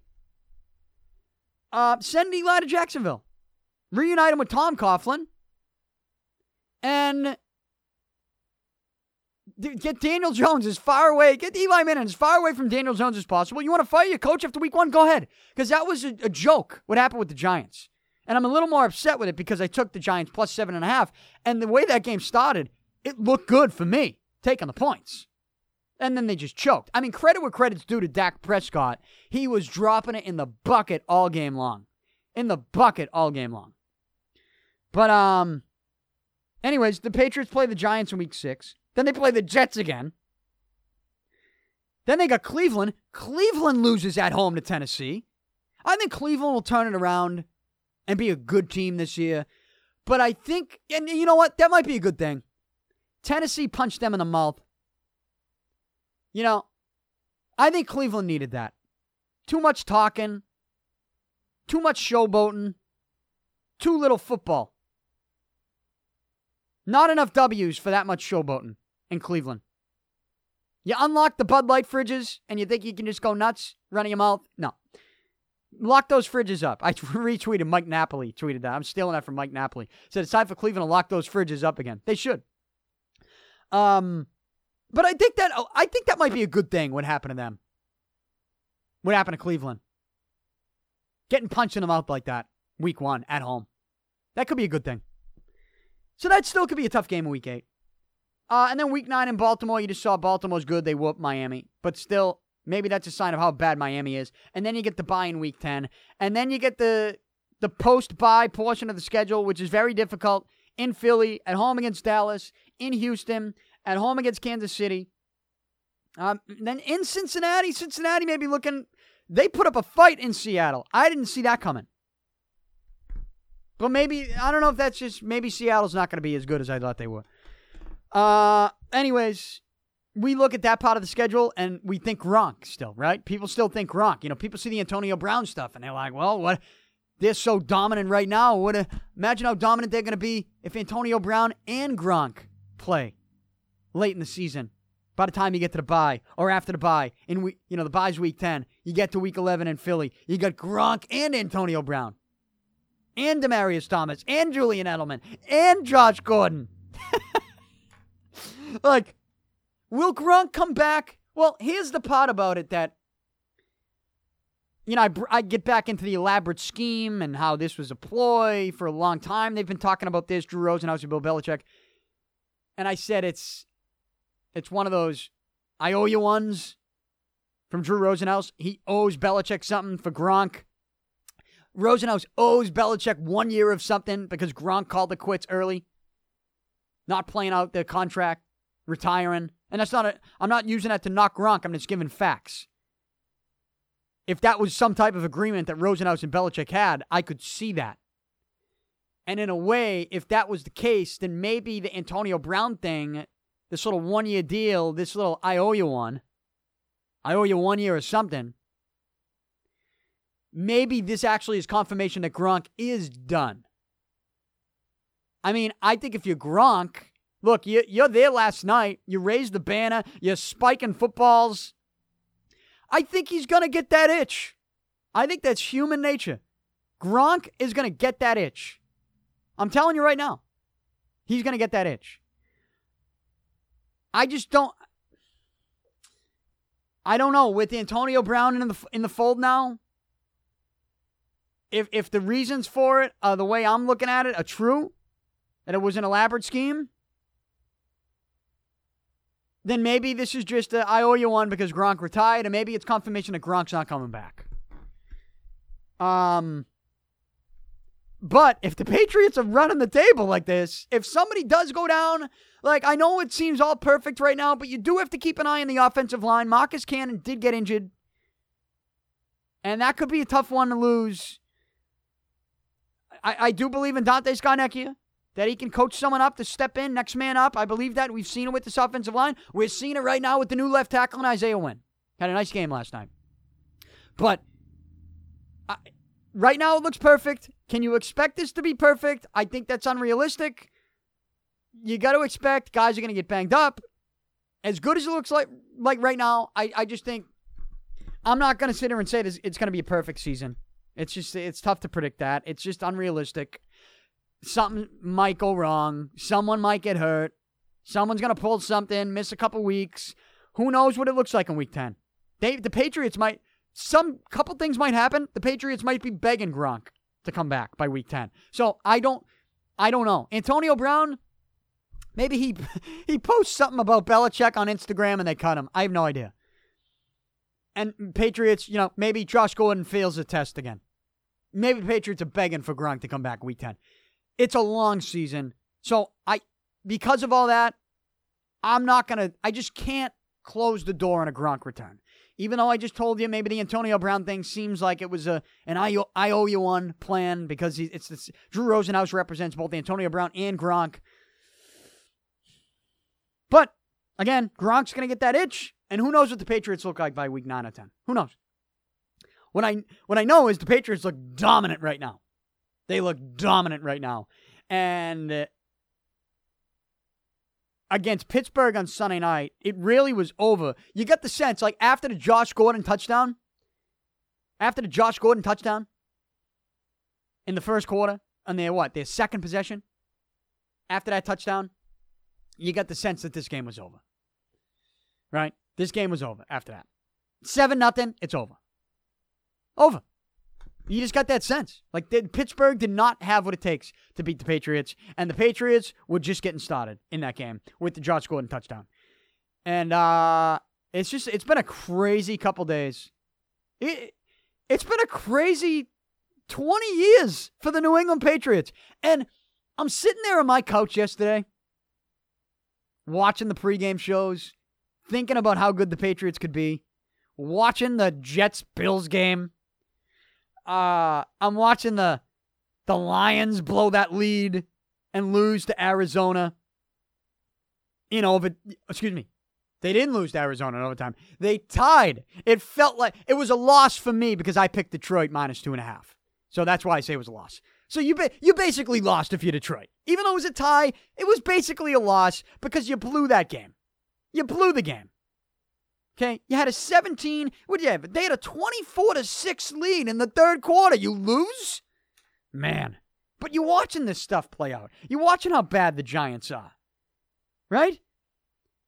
Uh, send Eli to Jacksonville. Reunite him with Tom Coughlin. And Get Daniel Jones as far away. Get Eli Manning as far away from Daniel Jones as possible. You want to fire your coach after week one? Go ahead. Because that was a, a, joke, what happened with the Giants. And I'm a little more upset with it because I took the Giants plus seven and a half. And the way that game started, it looked good for me, taking the points. And then they just choked. I mean, credit where credit's due to Dak Prescott. He was dropping it in the bucket all game long. In the bucket all game long. But, um, anyways, the Patriots play the Giants in week six. Then they play the Jets again. Then they got Cleveland. Cleveland loses at home to Tennessee. I think Cleveland will turn it around and be a good team this year. But I think, and you know what? That might be a good thing. Tennessee punched them in the mouth. You know, I think Cleveland needed that. Too much talking, too much showboating, too little football. Not enough W's for that much showboating in Cleveland. You unlock the Bud Light fridges and you think you can just go nuts running your mouth? No. Lock those fridges up. I retweeted Mike Napoli, tweeted that. I'm stealing that from Mike Napoli. Said it's time for Cleveland to lock those fridges up again. They should. Um, but I think that I think that might be a good thing. What happened to them? What happened to Cleveland? Getting punched in the mouth like that, week one at home. That could be a good thing. So that still could be a tough game in week eight. Uh, and then week nine in Baltimore, you just saw Baltimore's good. They whooped Miami. But still, maybe that's a sign of how bad Miami is. And then you get the bye in week 10. And then you get the the post bye portion of the schedule, which is very difficult in Philly, at home against Dallas, in Houston, at home against Kansas City. Um, then in Cincinnati, Cincinnati may be looking. They put up a fight in Seattle. I didn't see that coming. But maybe I don't know if that's just maybe Seattle's not going to be as good as I thought they were. Uh, anyways, we look at that part of the schedule and we think Gronk still, right? People still think Gronk. You know, people see the Antonio Brown stuff and they're like, well, what? They're so dominant right now. What? A, imagine how dominant they're going to be if Antonio Brown and Gronk play late in the season. By the time you get to the bye or after the bye, in we, you know, the bye's week ten, you get to week eleven in Philly, you got Gronk and Antonio Brown and Demaryius Thomas and Julian Edelman and Josh Gordon. like, will Gronk come back? Well, here's the part about it that, you know, I, I get back into the elaborate scheme and how this was a ploy for a long time. They've been talking about this, Drew Rosenhaus and Bill Belichick. And I said it's it's one of those I owe you ones from Drew Rosenhaus. He owes Belichick something for Gronk. Rosenhaus owes Belichick one year of something because Gronk called the quits early, not playing out the contract, retiring. And that's not a, I'm not using that to knock Gronk. I'm just giving facts. If that was some type of agreement that Rosenhaus and Belichick had, I could see that. And in a way, if that was the case, then maybe the Antonio Brown thing, this little one year deal, this little I owe you one, I owe you one year or something, maybe this actually is confirmation that Gronk is done. I mean, I think if you're Gronk, look, you, you're there last night, you raised the banner, you're spiking footballs. I think he's going to get that itch. I think that's human nature. Gronk is going to get that itch. I'm telling you right now. He's going to get that itch. I just don't. I don't know with Antonio Brown in the in the fold now if if the reasons for it, uh, the way I'm looking at it, are true, that it was an elaborate scheme, then maybe this is just a, I owe you one because Gronk retired, and maybe it's confirmation that Gronk's not coming back. Um, but if the Patriots are running the table like this, if somebody does go down, like I know it seems all perfect right now, but you do have to keep an eye on the offensive line. Marcus Cannon did get injured, and that could be a tough one to lose. I, I do believe in Dante Scarnecchia that he can coach someone up to step in, next man up. I believe that. We've seen it with this offensive line. We're seeing it right now with the new left tackle and Isaiah Wynn. Had a nice game last night. But I, right now it looks perfect. Can you expect this to be perfect? I think that's unrealistic. You got to expect guys are going to get banged up. As good as it looks like like right now, I, I just think I'm not going to sit here and say it's going to be a perfect season. It's just it's tough to predict that. It's just unrealistic. Something might go wrong. Someone might get hurt. Someone's to pull something, miss a couple weeks. Who knows what it looks like in week 10? They the Patriots might some couple things might happen. The Patriots might be begging Gronk to come back by week 10. So I don't I don't know. Antonio Brown, maybe he he posts something about Belichick on Instagram and they cut him. I have no idea. And Patriots, you know, maybe Josh Gordon fails the test again. Maybe the Patriots are begging for Gronk to come back week 10. It's a long season. So I because of all that, I'm not gonna I just can't close the door on a Gronk return. Even though I just told you maybe the Antonio Brown thing seems like it was a an I, I owe you one plan because it's this, Drew Rosenhaus represents both Antonio Brown and Gronk. But again, Gronk's to get that itch, and who knows what the Patriots look like by week nine or ten? Who knows? What I what I know is the Patriots look dominant right now. They look dominant right now, and uh, against Pittsburgh on Sunday night, it really was over. You get the sense, like after the Josh Gordon touchdown, after the Josh Gordon touchdown in the first quarter, and their what, their second possession, after that touchdown, you got the sense that this game was over. Right? This game was over after that. Seven nothing, it's over. Over. You just got that sense. Like the, Pittsburgh did not have what it takes to beat the Patriots, and the Patriots were just getting started in that game with the Josh Gordon touchdown. And uh it's just it's been a crazy couple days. It it's been a crazy 20 years for the New England Patriots. And I'm sitting there on my couch yesterday watching the pregame shows, thinking about how good the Patriots could be, watching the Jets Bills game uh, I'm watching the the Lions blow that lead and lose to Arizona in over. Excuse me, they didn't lose to Arizona in overtime. They tied. It felt like it was a loss for me because I picked Detroit minus two and a half. So that's why I say it was a loss. So you ba- you basically lost if you're Detroit. Even though it was a tie, it was basically a loss because you blew that game. You blew the game. Okay, you had a 17. What did you have? They had a 24 to six lead in the third quarter. You lose, man. But you're watching this stuff play out. You're watching how bad the Giants are, right?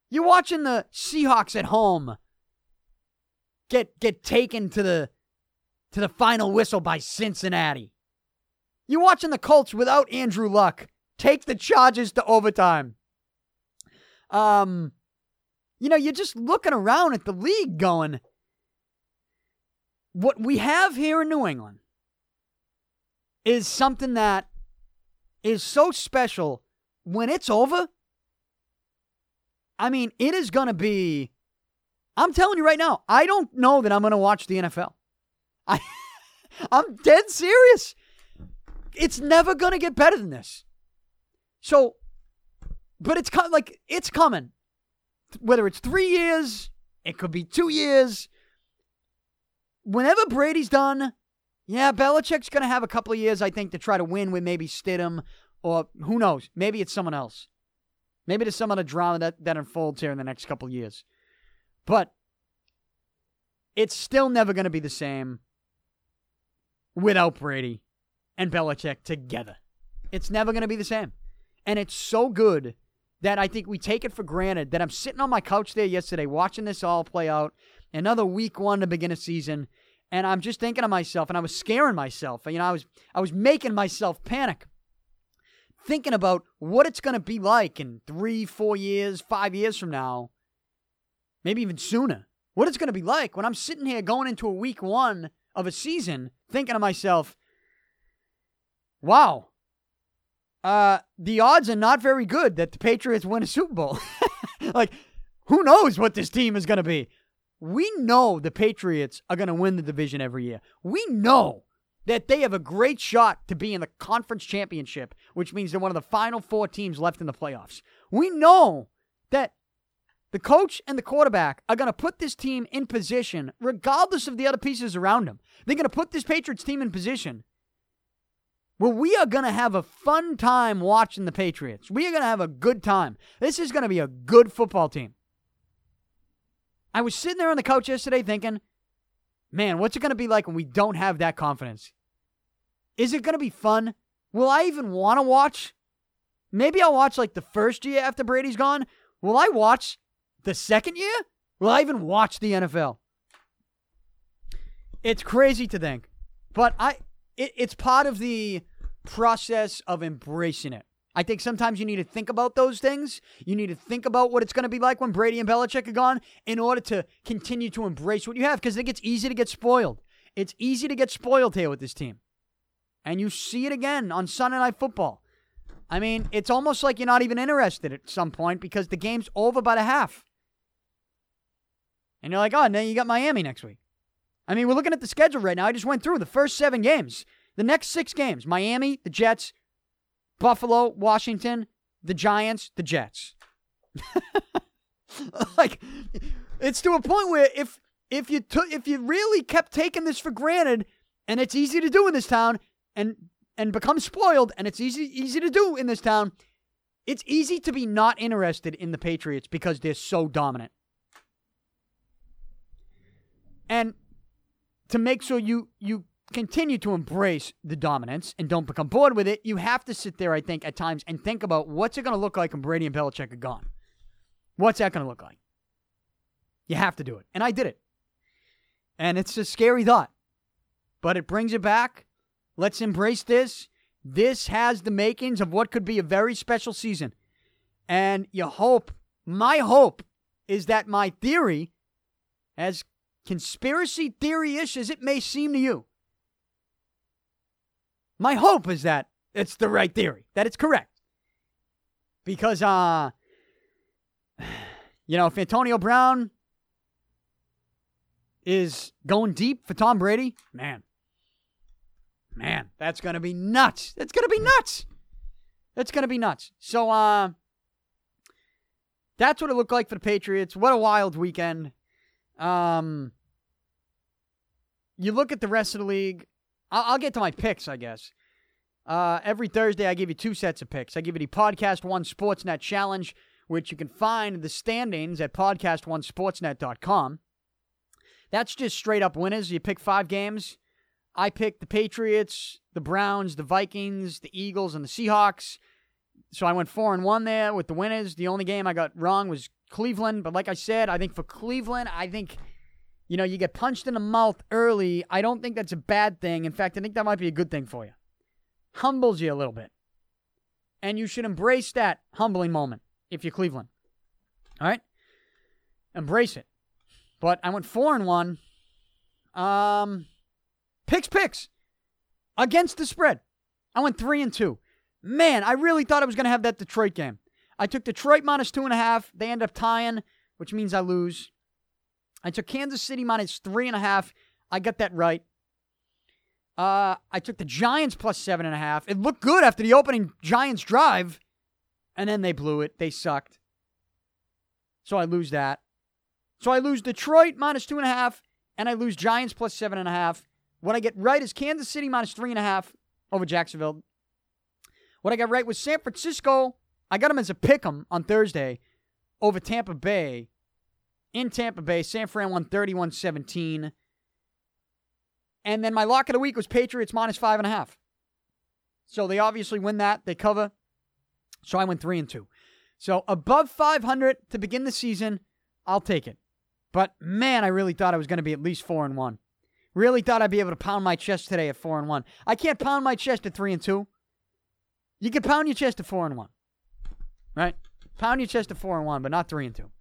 You're watching the Seahawks at home get get taken to the to the final whistle by Cincinnati. You're watching the Colts without Andrew Luck take the Chargers to overtime. Um, you know, you're just looking around at the league going, what we have here in New England is something that is so special when it's over. I mean, it is going to be. I'm telling you right now, I don't know that I'm going to watch the NFL. I, I'm dead serious. It's never going to get better than this. So, but it's kind like it's coming whether it's three years, it could be two years. Whenever Brady's done, yeah, Belichick's going to have a couple of years, I think, to try to win with maybe Stidham or who knows. Maybe it's someone else. Maybe there's some other drama that, that unfolds here in the next couple of years. But it's still never going to be the same without Brady and Belichick together. It's never going to be the same. And it's so good that I think we take it for granted that I'm sitting on my couch there yesterday watching this all play out. Another week one to begin a season. And I'm just thinking to myself, and I was scaring myself. You know, I was I was making myself panic. Thinking about what it's gonna be like in three, four years, five years from now maybe even sooner. What it's to be like when I'm sitting here going into a week one of a season thinking to myself, wow, uh, the odds are not very good that the Patriots win a Super Bowl. like, who knows what this team is going to be? We know the Patriots are going to win the division every year. We know that they have a great shot to be in the conference championship, which means they're one of the final four teams left in the playoffs. We know that the coach and the quarterback are going to put this team in position, regardless of the other pieces around them. They're going to put this Patriots team in position where we are going to have a fun time watching the Patriots. We are going to have a good time. This is going to be a good football team. I was sitting there on the couch yesterday thinking, man, what's it going to be like when we don't have that confidence? Is it going to be fun? Will I even want to watch? Maybe I'll watch like the first year after Brady's gone. Will I watch the second year? Will I even watch the NFL? It's crazy to think, but I it, it's part of the process of embracing it. I think sometimes you need to think about those things. You need to think about what it's going to be like when Brady and Belichick are gone in order to continue to embrace what you have because I think it's easy to get spoiled. It's easy to get spoiled here with this team. And you see it again on Sunday Night Football. I mean, it's almost like you're not even interested at some point because the game's over by the half. And you're like, oh, now you got Miami next week. I mean, we're looking at the schedule right now. I just went through the first seven games. The next six games Miami, the Jets, Buffalo, Washington, the Giants, the Jets. like, it's to a point where if if you took if you really kept taking this for granted, and it's easy to do in this town, and and become spoiled, and it's easy easy to do in this town, it's easy to be not interested in the Patriots because they're so dominant. And to make sure you you continue to embrace the dominance and don't become bored with it, you have to sit there, I think, at times and think about what's it going to look like when Brady and Belichick are gone. What's that going to look like? You have to do it. And I did it. And it's a scary thought, but it brings it back. Let's embrace this. This has the makings of what could be a very special season. And you hope, my hope is that my theory, as conspiracy theory ish as it may seem to you, my hope is that it's the right theory, that it's correct. Because, uh, you know, if Antonio Brown is going deep for Tom Brady, man, man, that's going to be nuts. That's going to be nuts. That's going to be nuts. So, uh, that's what it looked like for the Patriots. What a wild weekend. Um, you look at the rest of the league. I'll, I'll get to my picks, I guess. Uh, every Thursday, I give you two sets of picks. I give you the Podcast One Sportsnet Challenge, which you can find the standings at podcastonesportsnet.com. That's just straight up winners. You pick five games. I picked the Patriots, the Browns, the Vikings, the Eagles, and the Seahawks. So I went four and one there with the winners. The only game I got wrong was Cleveland. But like I said, I think for Cleveland, I think you know, you get punched in the mouth early. I don't think that's a bad thing. In fact, I think that might be a good thing for you. Humbles you a little bit. And you should embrace that humbling moment if you're Cleveland. All right? Embrace it. But I went 4 and 1. Um picks picks against the spread. I went 3 and 2. Man, I really thought I was going to have that Detroit game. I took Detroit minus two and a half. They end up tying, which means I lose. I took Kansas City minus three and a half. I got that right. Uh, I took the Giants plus seven and a half. It looked good after the opening Giants drive, and then they blew it. They sucked. So I lose that. So I lose Detroit minus two and a half, and I lose Giants plus seven and a half. What I get right is Kansas City minus three and a half over Jacksonville. What I got right was San Francisco. I got them as a pick 'em on Thursday over Tampa Bay in Tampa Bay. San Fran won 31 17. And then my lock of the week was Patriots minus five and a half. So they obviously win that. They cover. So I went three and two. So above 500 to begin the season, I'll take it. But man, I really thought I was going to be at least four and one. Really thought I'd be able to pound my chest today at four and one. I can't pound my chest at three and two. You can pound your chest at four and one, right? Pound your chest at four and one, but not three and two.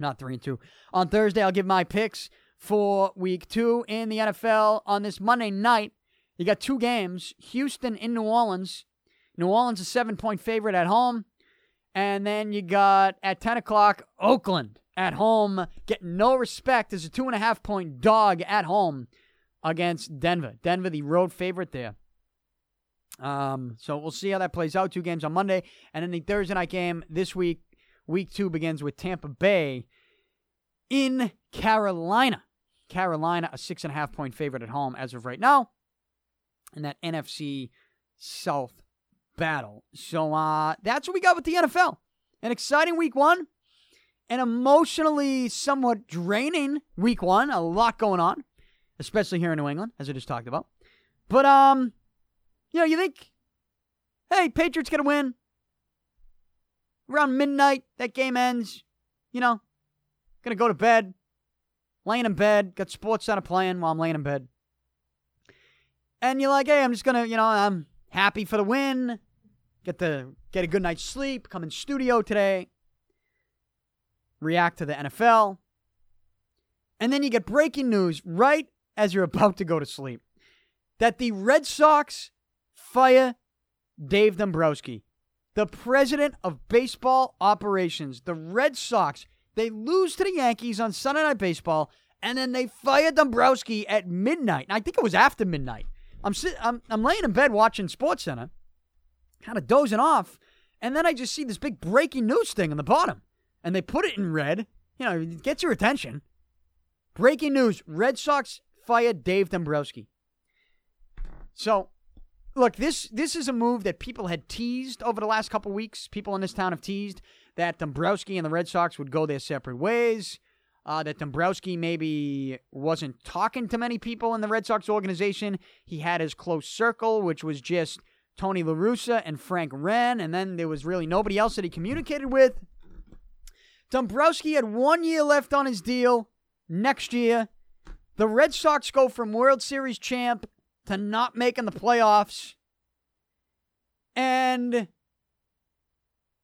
Not three and two. On Thursday, I'll give my picks for week two in the NFL. On this Monday night, you got two games Houston in New Orleans. New Orleans, a seven point favorite at home. And then you got at 10 o'clock, Oakland at home, getting no respect as a two and a half point dog at home against Denver. Denver, the road favorite there. Um, so we'll see how that plays out. Two games on Monday. And then the Thursday night game this week, week two, begins with Tampa Bay in Carolina. Carolina, a six and a half point favorite at home as of right now. And that NFC South battle. So uh, that's what we got with the NFL. An exciting week one, an emotionally somewhat draining week one. A lot going on, especially here in New England, as I just talked about. But um, you know, you think, hey, Patriots gonna win. Around midnight, that game ends. You know, gonna go to bed, laying in bed, got Sports Center playing while I'm laying in bed. And you're like, hey, I'm just gonna, you know, I'm happy for the win. Get the get a good night's sleep. Come in studio today. React to the NFL. And then you get breaking news right as you're about to go to sleep that the Red Sox fire Dave Dombrowski, the president of baseball operations. The Red Sox, they lose to the Yankees on Sunday Night Baseball, and then they fire Dombrowski at midnight. I think it was after midnight. I'm, sit- I'm, I'm laying in bed watching Sports Center, kind of dozing off, and then I just see this big breaking news thing on the bottom, and they put it in red. You know, it gets your attention. Breaking news: Red Sox fired Dave Dombrowski. So, look, this this is a move that people had teased over the last couple weeks. People in this town have teased that Dombrowski and the Red Sox would go their separate ways. Uh, that Dombrowski maybe wasn't talking to many people in the Red Sox organization. He had his close circle, which was just Tony La Russa and Frank Wren, and then there was really nobody else that he communicated with. Dombrowski had one year left on his deal. Next year, the Red Sox go from World Series champ to not making the playoffs. And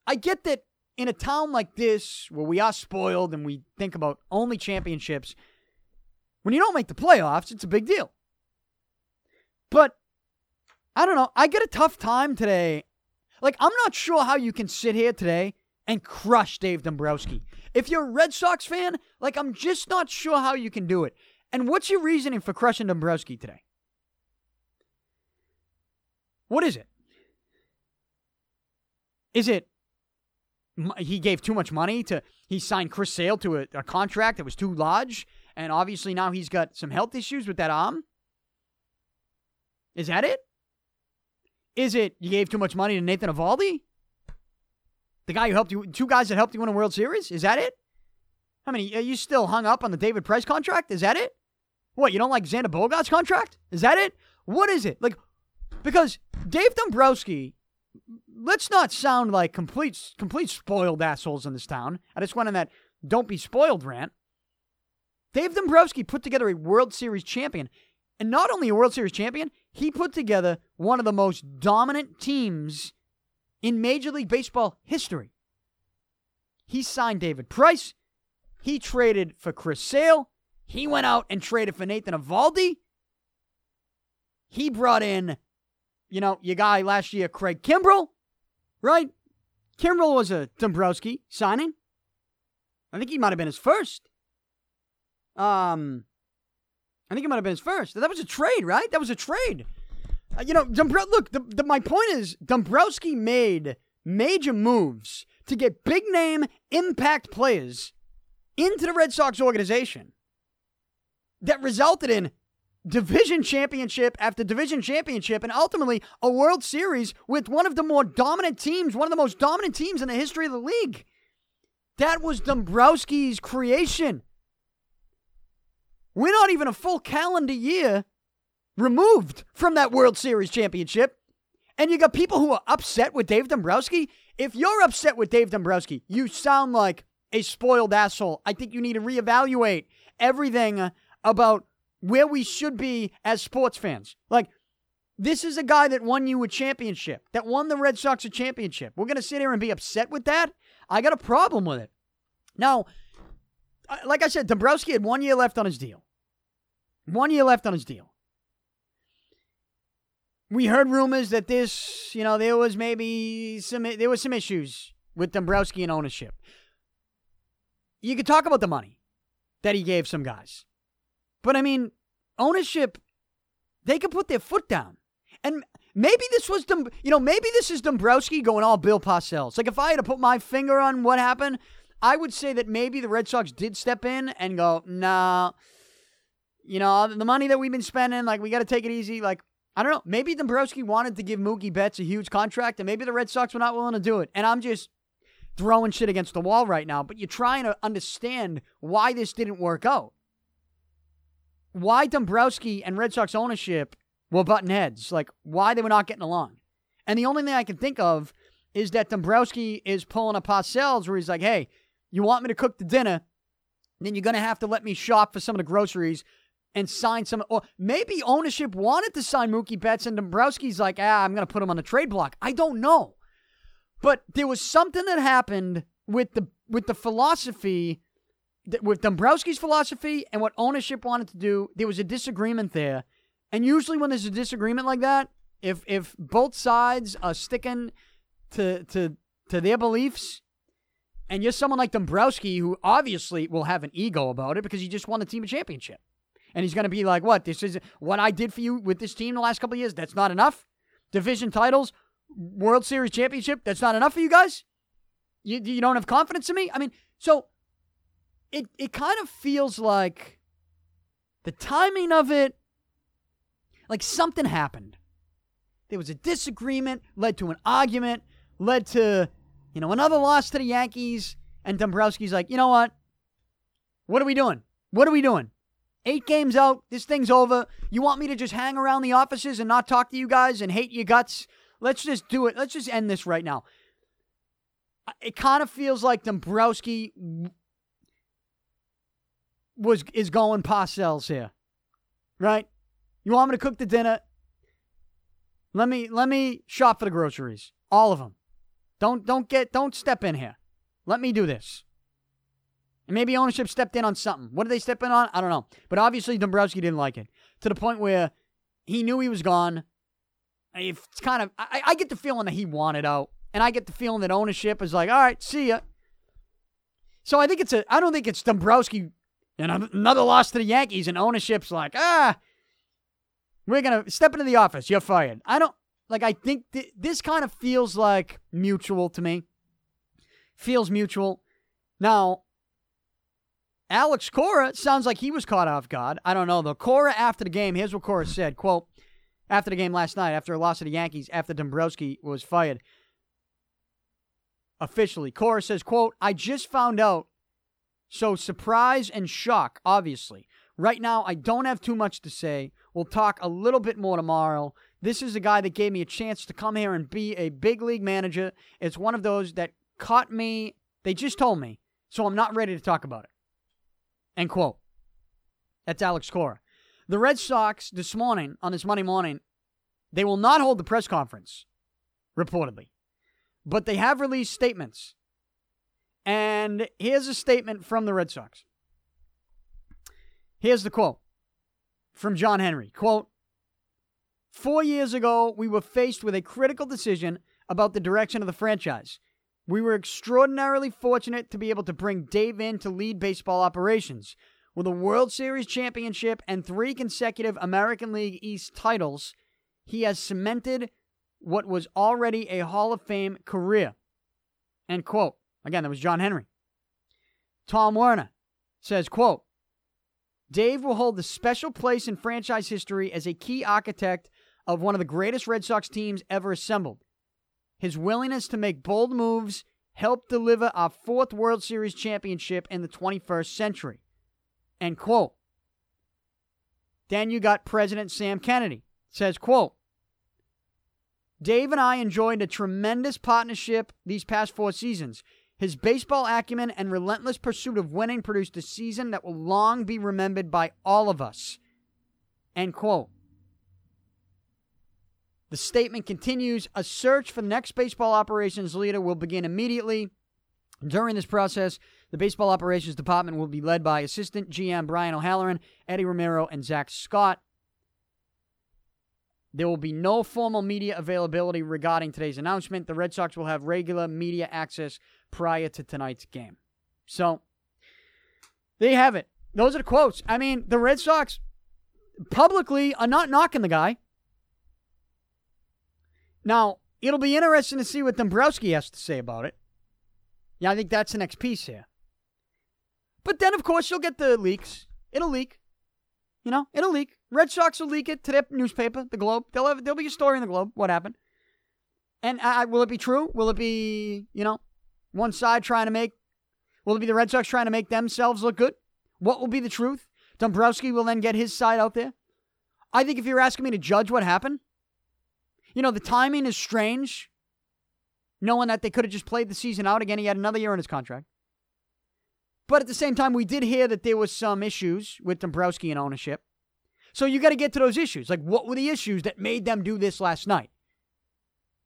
I get that in a town like this, where we are spoiled and we think about only championships, when you don't make the playoffs, it's a big deal. But I don't know. I get a tough time today. Like, I'm not sure how you can sit here today and crush Dave Dombrowski. If you're a Red Sox fan, like, I'm just not sure how you can do it. And what's your reasoning for crushing Dombrowski today? What is it? Is it he gave too much money to he signed Chris Sale to a, a, contract that was too large, and obviously now he's got some health issues with that arm. Is that it? Is it you gave too much money to Nathan Eovaldi? The guy who helped you, two guys that helped you win a World Series? Is that it? I mean, are you still hung up on the David Price contract? Is that it? What, you don't like Xander Bogaerts' contract? Is that it? What is it? Like, because Dave Dombrowski, let's not sound like complete complete spoiled assholes in this town. I just went on that don't be spoiled rant. Dave Dombrowski put together a World Series champion. And not only a World Series champion, he put together one of the most dominant teams in Major League Baseball history. He signed David Price. He traded for Chris Sale. He went out and traded for Nathan Eovaldi. He brought in you know, your guy last year, Craig Kimbrel, right? Kimbrel was a Dombrowski signing. I think he might have been his first. Um, I think it might have been his first. That was a trade, right? That was a trade. Uh, you know, Dombrow- look, the, the, my point is Dombrowski made major moves to get big name impact players into the Red Sox organization that resulted in division championship after division championship and ultimately a World Series with one of the more dominant teams, one of the most dominant teams in the history of the league. That was Dombrowski's creation. We're not even a full calendar year removed from that World Series championship. And you got people who are upset with Dave Dombrowski. If you're upset with Dave Dombrowski, you sound like a spoiled asshole. I think you need to reevaluate everything about where we should be as sports fans. Like, this is a guy that won you a championship, that won the Red Sox a championship. We're going to sit here and be upset with that? I got a problem with it. Now, like I said, Dombrowski had one year left on his deal. One year left on his deal. We heard rumors that this, you know, there was maybe some there was some issues with Dombrowski and ownership. You could talk about the money that he gave some guys. But I mean, ownership they could put their foot down. And maybe this was Dom, you know, maybe this is Dombrowski going all Bill Parcells. Like if I had to put my finger on what happened, I would say that maybe the Red Sox did step in and go, nah, you know, the money that we've been spending, like we got to take it easy. Like I don't know, maybe Dombrowski wanted to give Mookie Betts a huge contract, and maybe the Red Sox were not willing to do it. And I'm just throwing shit against the wall right now. But you're trying to understand why this didn't work out. Why Dombrowski and Red Sox ownership were button heads. Like why they were not getting along. And the only thing I can think of is that Dombrowski is pulling a Parcells where he's like, hey, you want me to cook the dinner? Then you're going to have to let me shop for some of the groceries and sign some. Or maybe ownership wanted to sign Mookie Betts, and Dombrowski's like, ah, I'm going to put him on the trade block. I don't know, but there was something that happened with the with the philosophy, with Dombrowski's philosophy and what ownership wanted to do. There was a disagreement there, and usually when there's a disagreement like that, if if both sides are sticking to to to their beliefs and you're someone like Dombrowski, who obviously will have an ego about it because he just won the team a championship. And he's going to be like, what? This is what I did for you with this team the last couple of years. That's not enough? Division titles, World Series championship, that's not enough for you guys? You, you don't have confidence in me? I mean, so it, it kind of feels like the timing of it, like something happened. There was a disagreement, led to an argument, led to you know, another loss to the Yankees, and Dombrowski's like, you know what? What are we doing? What are we doing? Eight games out. This thing's over. You want me to just hang around the offices and not talk to you guys and hate your guts? Let's just do it. Let's just end this right now. It kind of feels like Dombrowski was is going Parcells here, right? You want me to cook the dinner? Let me let me shop for the groceries, all of them. Don't don't get don't step in here. Let me do this. And maybe ownership stepped in on something. What did they step in on? I don't know. But obviously Dombrowski didn't like it to the point where he knew he was gone. It's kind of I, I get the feeling that he wanted out, and I get the feeling that ownership is like, all right, see ya. So I think it's a I don't think it's Dombrowski and another loss to the Yankees, and ownership's like, ah, we're gonna step into the office. You're fired. I don't. Like, I think th- this kind of feels like mutual to me. Feels mutual. Now, Alex Cora sounds like he was caught off guard. I don't know though. Cora after the game, here's what Cora said. Quote, after the game last night, after a loss to the Yankees, after Dombrowski was fired. Officially, Cora says, quote, I just found out. So surprise and shock, obviously. Right now, I don't have too much to say. We'll talk a little bit more tomorrow. This is a guy that gave me a chance to come here and be a big league manager. It's one of those that caught me. They just told me, so I'm not ready to talk about it. End quote. That's Alex Cora. The Red Sox this morning, on this Monday morning, they will not hold the press conference, reportedly. But they have released statements. And here's a statement from the Red Sox. Here's the quote from John Henry. Quote, Four years ago, we were faced with a critical decision about the direction of the franchise. We were extraordinarily fortunate to be able to bring Dave in to lead baseball operations. With a World Series championship and three consecutive American League East titles, he has cemented what was already a Hall of Fame career. End quote. Again, that was John Henry. Tom Werner says, quote, Dave will hold the special place in franchise history as a key architect of one of the greatest Red Sox teams ever assembled. His willingness to make bold moves helped deliver our fourth World Series championship in the 21st century. End quote. Then you got President Sam Kennedy says, quote, Dave and I enjoyed a tremendous partnership these past four seasons. His baseball acumen and relentless pursuit of winning produced a season that will long be remembered by all of us. End quote. The statement continues A search for the next baseball operations leader will begin immediately. During this process, The baseball operations department will be led by assistant GM Brian O'Halloran, Eddie Romero, and Zach Scott. There will be no formal media availability regarding today's announcement. The Red Sox will have regular media access prior to tonight's game. So, there you have it. Those are the quotes. I mean, the Red Sox publicly are not knocking the guy. Now, it'll be interesting to see what Dombrowski has to say about it. Yeah, I think that's the next piece here. But then, of course, you'll get the leaks. It'll leak. You know, it'll leak. Red Sox will leak it to their newspaper, the Globe. They'll have there'll be a story in the Globe. What happened? And uh, will it be true? Will it be you know one side trying to make? Will it be the Red Sox trying to make themselves look good? What will be the truth? Dombrowski will then get his side out there. I think if you're asking me to judge what happened, you know the timing is strange. Knowing that they could have just played the season out again, he had another year in his contract. But at the same time, we did hear that there was some issues with Dombrowski and ownership. So you got to get to those issues. Like, what were the issues that made them do this last night?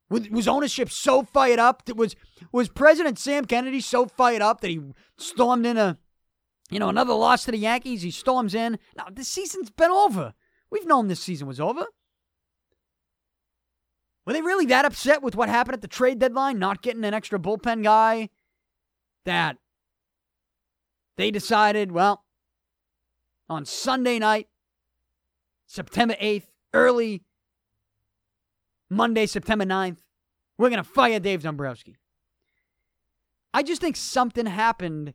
Was ownership so fired up? That was was President Sam Kennedy so fired up that he stormed in a, you know, another loss to the Yankees? He storms in. Now the season's been over. We've known this season was over. Were they really that upset with what happened at the trade deadline, not getting an extra bullpen guy? That they decided, well, on Sunday night, September 8th, early Monday, September 9th, we're going to fire Dave Dombrowski. I just think something happened.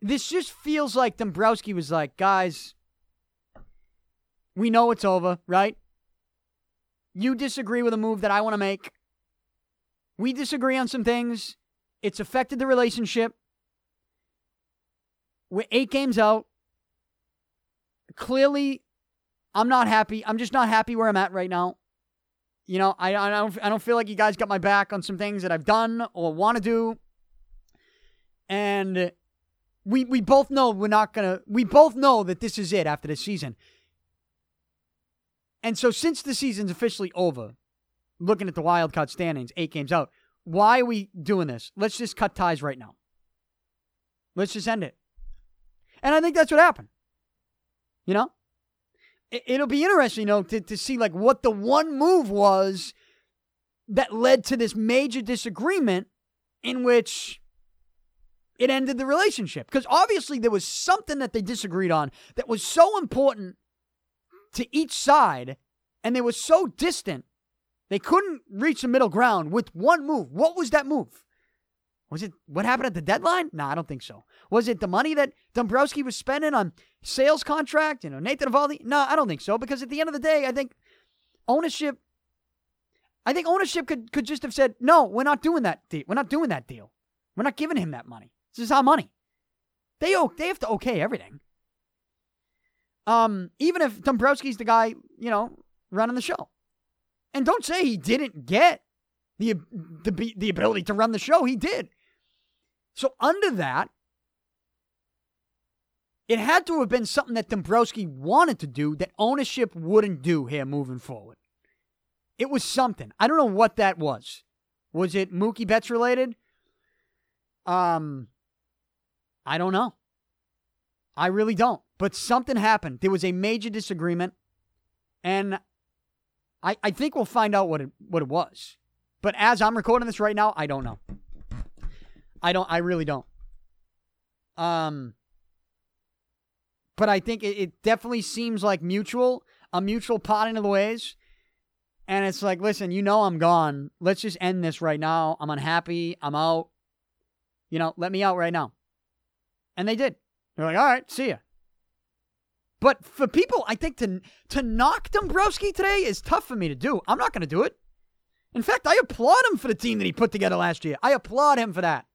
This just feels like Dombrowski was like, guys, we know it's over, right? You disagree with a move that I want to make. We disagree on some things. It's affected the relationship. We're eight games out. Clearly, I'm not happy. I'm just not happy where I'm at right now. You know, I, I don't I don't feel like you guys got my back on some things that I've done or want to do. And we we both know we're not gonna. We both know that this is it after this season. And so, since the season's officially over, looking at the wild card standings, eight games out, why are we doing this? Let's just cut ties right now. Let's just end it. And I think that's what happened. You know? It'll be interesting, you know, to, to see like what the one move was that led to this major disagreement in which it ended the relationship. Because obviously there was something that they disagreed on that was so important to each side, and they were so distant, they couldn't reach the middle ground with one move. What was that move? Was it what happened at the deadline? No, I don't think so. Was it the money that Dombrowski was spending on Sale's contract? You know, Nathan Eovaldi? No, I don't think so. Because at the end of the day, I think ownership. I think ownership could could just have said, "No, we're not doing that. Deal. We're not doing that deal. We're not giving him that money. This is our money." They they have to okay everything. Um, even if Dombrowski's the guy, you know, running the show, and don't say he didn't get the the the ability to run the show. He did. So, under that, it had to have been something that Dombrowski wanted to do that ownership wouldn't do here moving forward. It was something. I don't know what that was. Was it Mookie Betts related? Um, I don't know. I really don't. But something happened. There was a major disagreement, and I I think we'll find out what it what it was. But as I'm recording this right now, I don't know. I don't. I really don't. Um, but I think it, it definitely seems like mutual, a mutual parting of the ways. And it's like, listen, you know I'm gone. Let's just end this right now. I'm unhappy. I'm out. You know, let me out right now. And they did. They're like, all right, see ya. But for people, I think to to knock Dombrowski today is tough for me to do. I'm not going to do it. In fact, I applaud him for the team that he put together last year. I applaud him for that.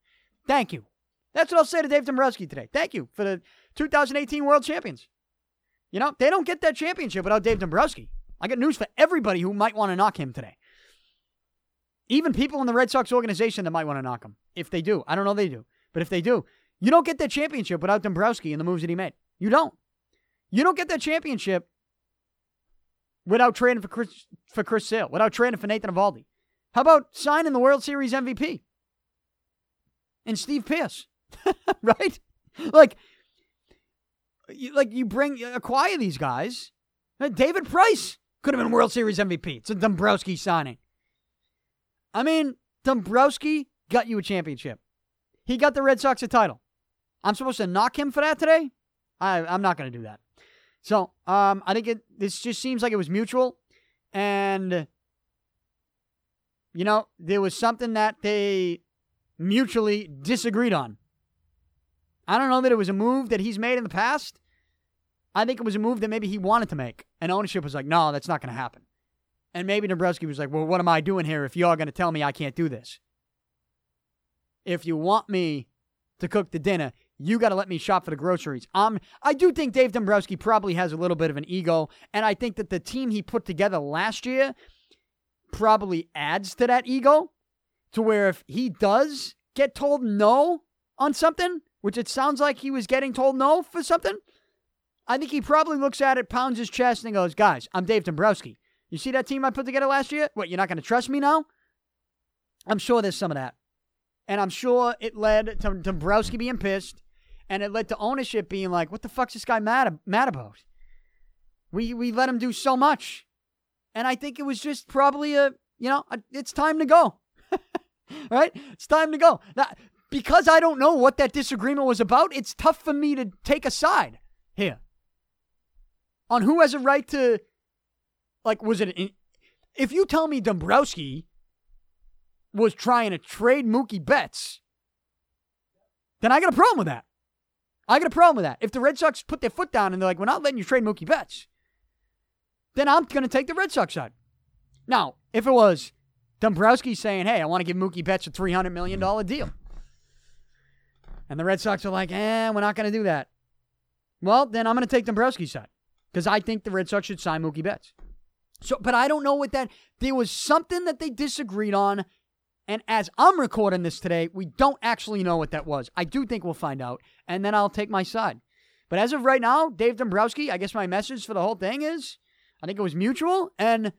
Thank you. That's what I'll say to Dave Dombrowski today. Thank you for the 2018 World Champions. You know, they don't get that championship without Dave Dombrowski. I got news for everybody who might want to knock him today. Even people in the Red Sox organization that might want to knock him. If they do. I don't know they do. But if they do, you don't get that championship without Dombrowski and the moves that he made. You don't. You don't get that championship without trading for Chris, for Chris Sale, without trading for Nathan Eovaldi. How about signing the World Series MVP? And Steve Pearce. right? Like, you, like you bring acquire these guys. David Price could have been World Series MVP. It's a Dombrowski signing. I mean, Dombrowski got you a championship. He got the Red Sox a title. I'm supposed to knock him for that today? I, I'm not going to do that. So um, I think it. This just seems like it was mutual, and you know there was something that they mutually disagreed on. I don't know that it was a move that he's made in the past. I think it was a move that maybe he wanted to make, and ownership was like, "No, that's not going to happen." And maybe Dombrowski was like, "Well, what am I doing here if you're going to tell me I can't do this? If you want me to cook the dinner, you got to let me shop for the groceries. Um, I do think Dave Dombrowski probably has a little bit of an ego, and I think that the team he put together last year probably adds to that ego to where if he does get told no on something, which it sounds like he was getting told no for something, I think he probably looks at it, pounds his chest, and goes, Guys, I'm Dave Dombrowski. You see that team I put together last year? What, you're not going to trust me now? I'm sure there's some of that. And I'm sure it led to Dombrowski being pissed, and it led to ownership being like, "What the fuck's this guy mad mad about? We we let him do so much." And I think it was just probably a, you know, a, it's time to go. right? It's time to go. Now, because I don't know what that disagreement was about, it's tough for me to take a side here on who has a right to like was it if you tell me Dombrowski was trying to trade Mookie Betts, then I got a problem with that. I got a problem with that. If the Red Sox put their foot down and they're like, we're not letting you trade Mookie Betts, then I'm going to take the Red Sox side. Now, if it was Dombrowski saying, hey, I want to give Mookie Betts a $300 million deal, and the Red Sox are like, eh, we're not going to do that. Well, then I'm going to take Dombrowski's side because I think the Red Sox should sign Mookie Betts. So, but I don't know what that. There was something that they disagreed on and as I'm recording this today, we don't actually know what that was. I do think we'll find out, and then I'll take my side. But as of right now, Dave Dombrowski, I guess my message for the whole thing is I think it was mutual, and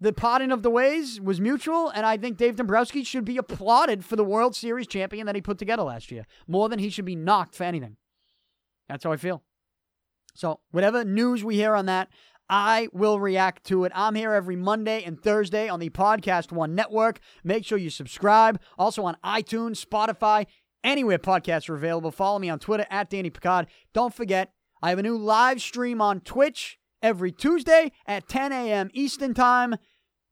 the potting of the ways was mutual, and I think Dave Dombrowski should be applauded for the World Series champion that he put together last year, more than he should be knocked for anything. That's how I feel. So, whatever news we hear on that, I will react to it. I'm here every Monday and Thursday on the Podcast One Network. Make sure you subscribe. Also on iTunes, Spotify, anywhere podcasts are available. Follow me on Twitter at Danny Picard. Don't forget, I have a new live stream on Twitch every Tuesday at 10 a.m. Eastern Time.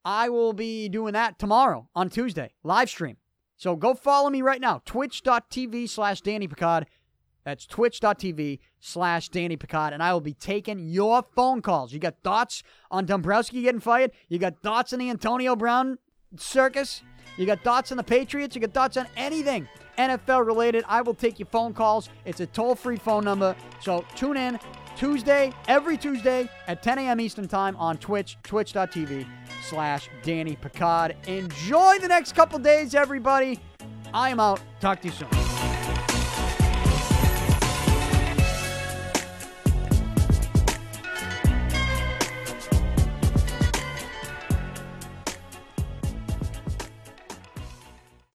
I will be doing that tomorrow on Tuesday, live stream. So go follow me right now, twitch.tv slash Danny Picard. That's twitch.tv slash Danny Picard, and I will be taking your phone calls. You got thoughts on Dombrowski getting fired? You got thoughts on the Antonio Brown circus? You got thoughts on the Patriots? You got thoughts on anything NFL related? I will take your phone calls. It's a toll free phone number. So tune in Tuesday, every Tuesday at 10 a.m. Eastern Time on Twitch, twitch.tv slash Danny Picard. Enjoy the next couple days, everybody. I am out. Talk to you soon.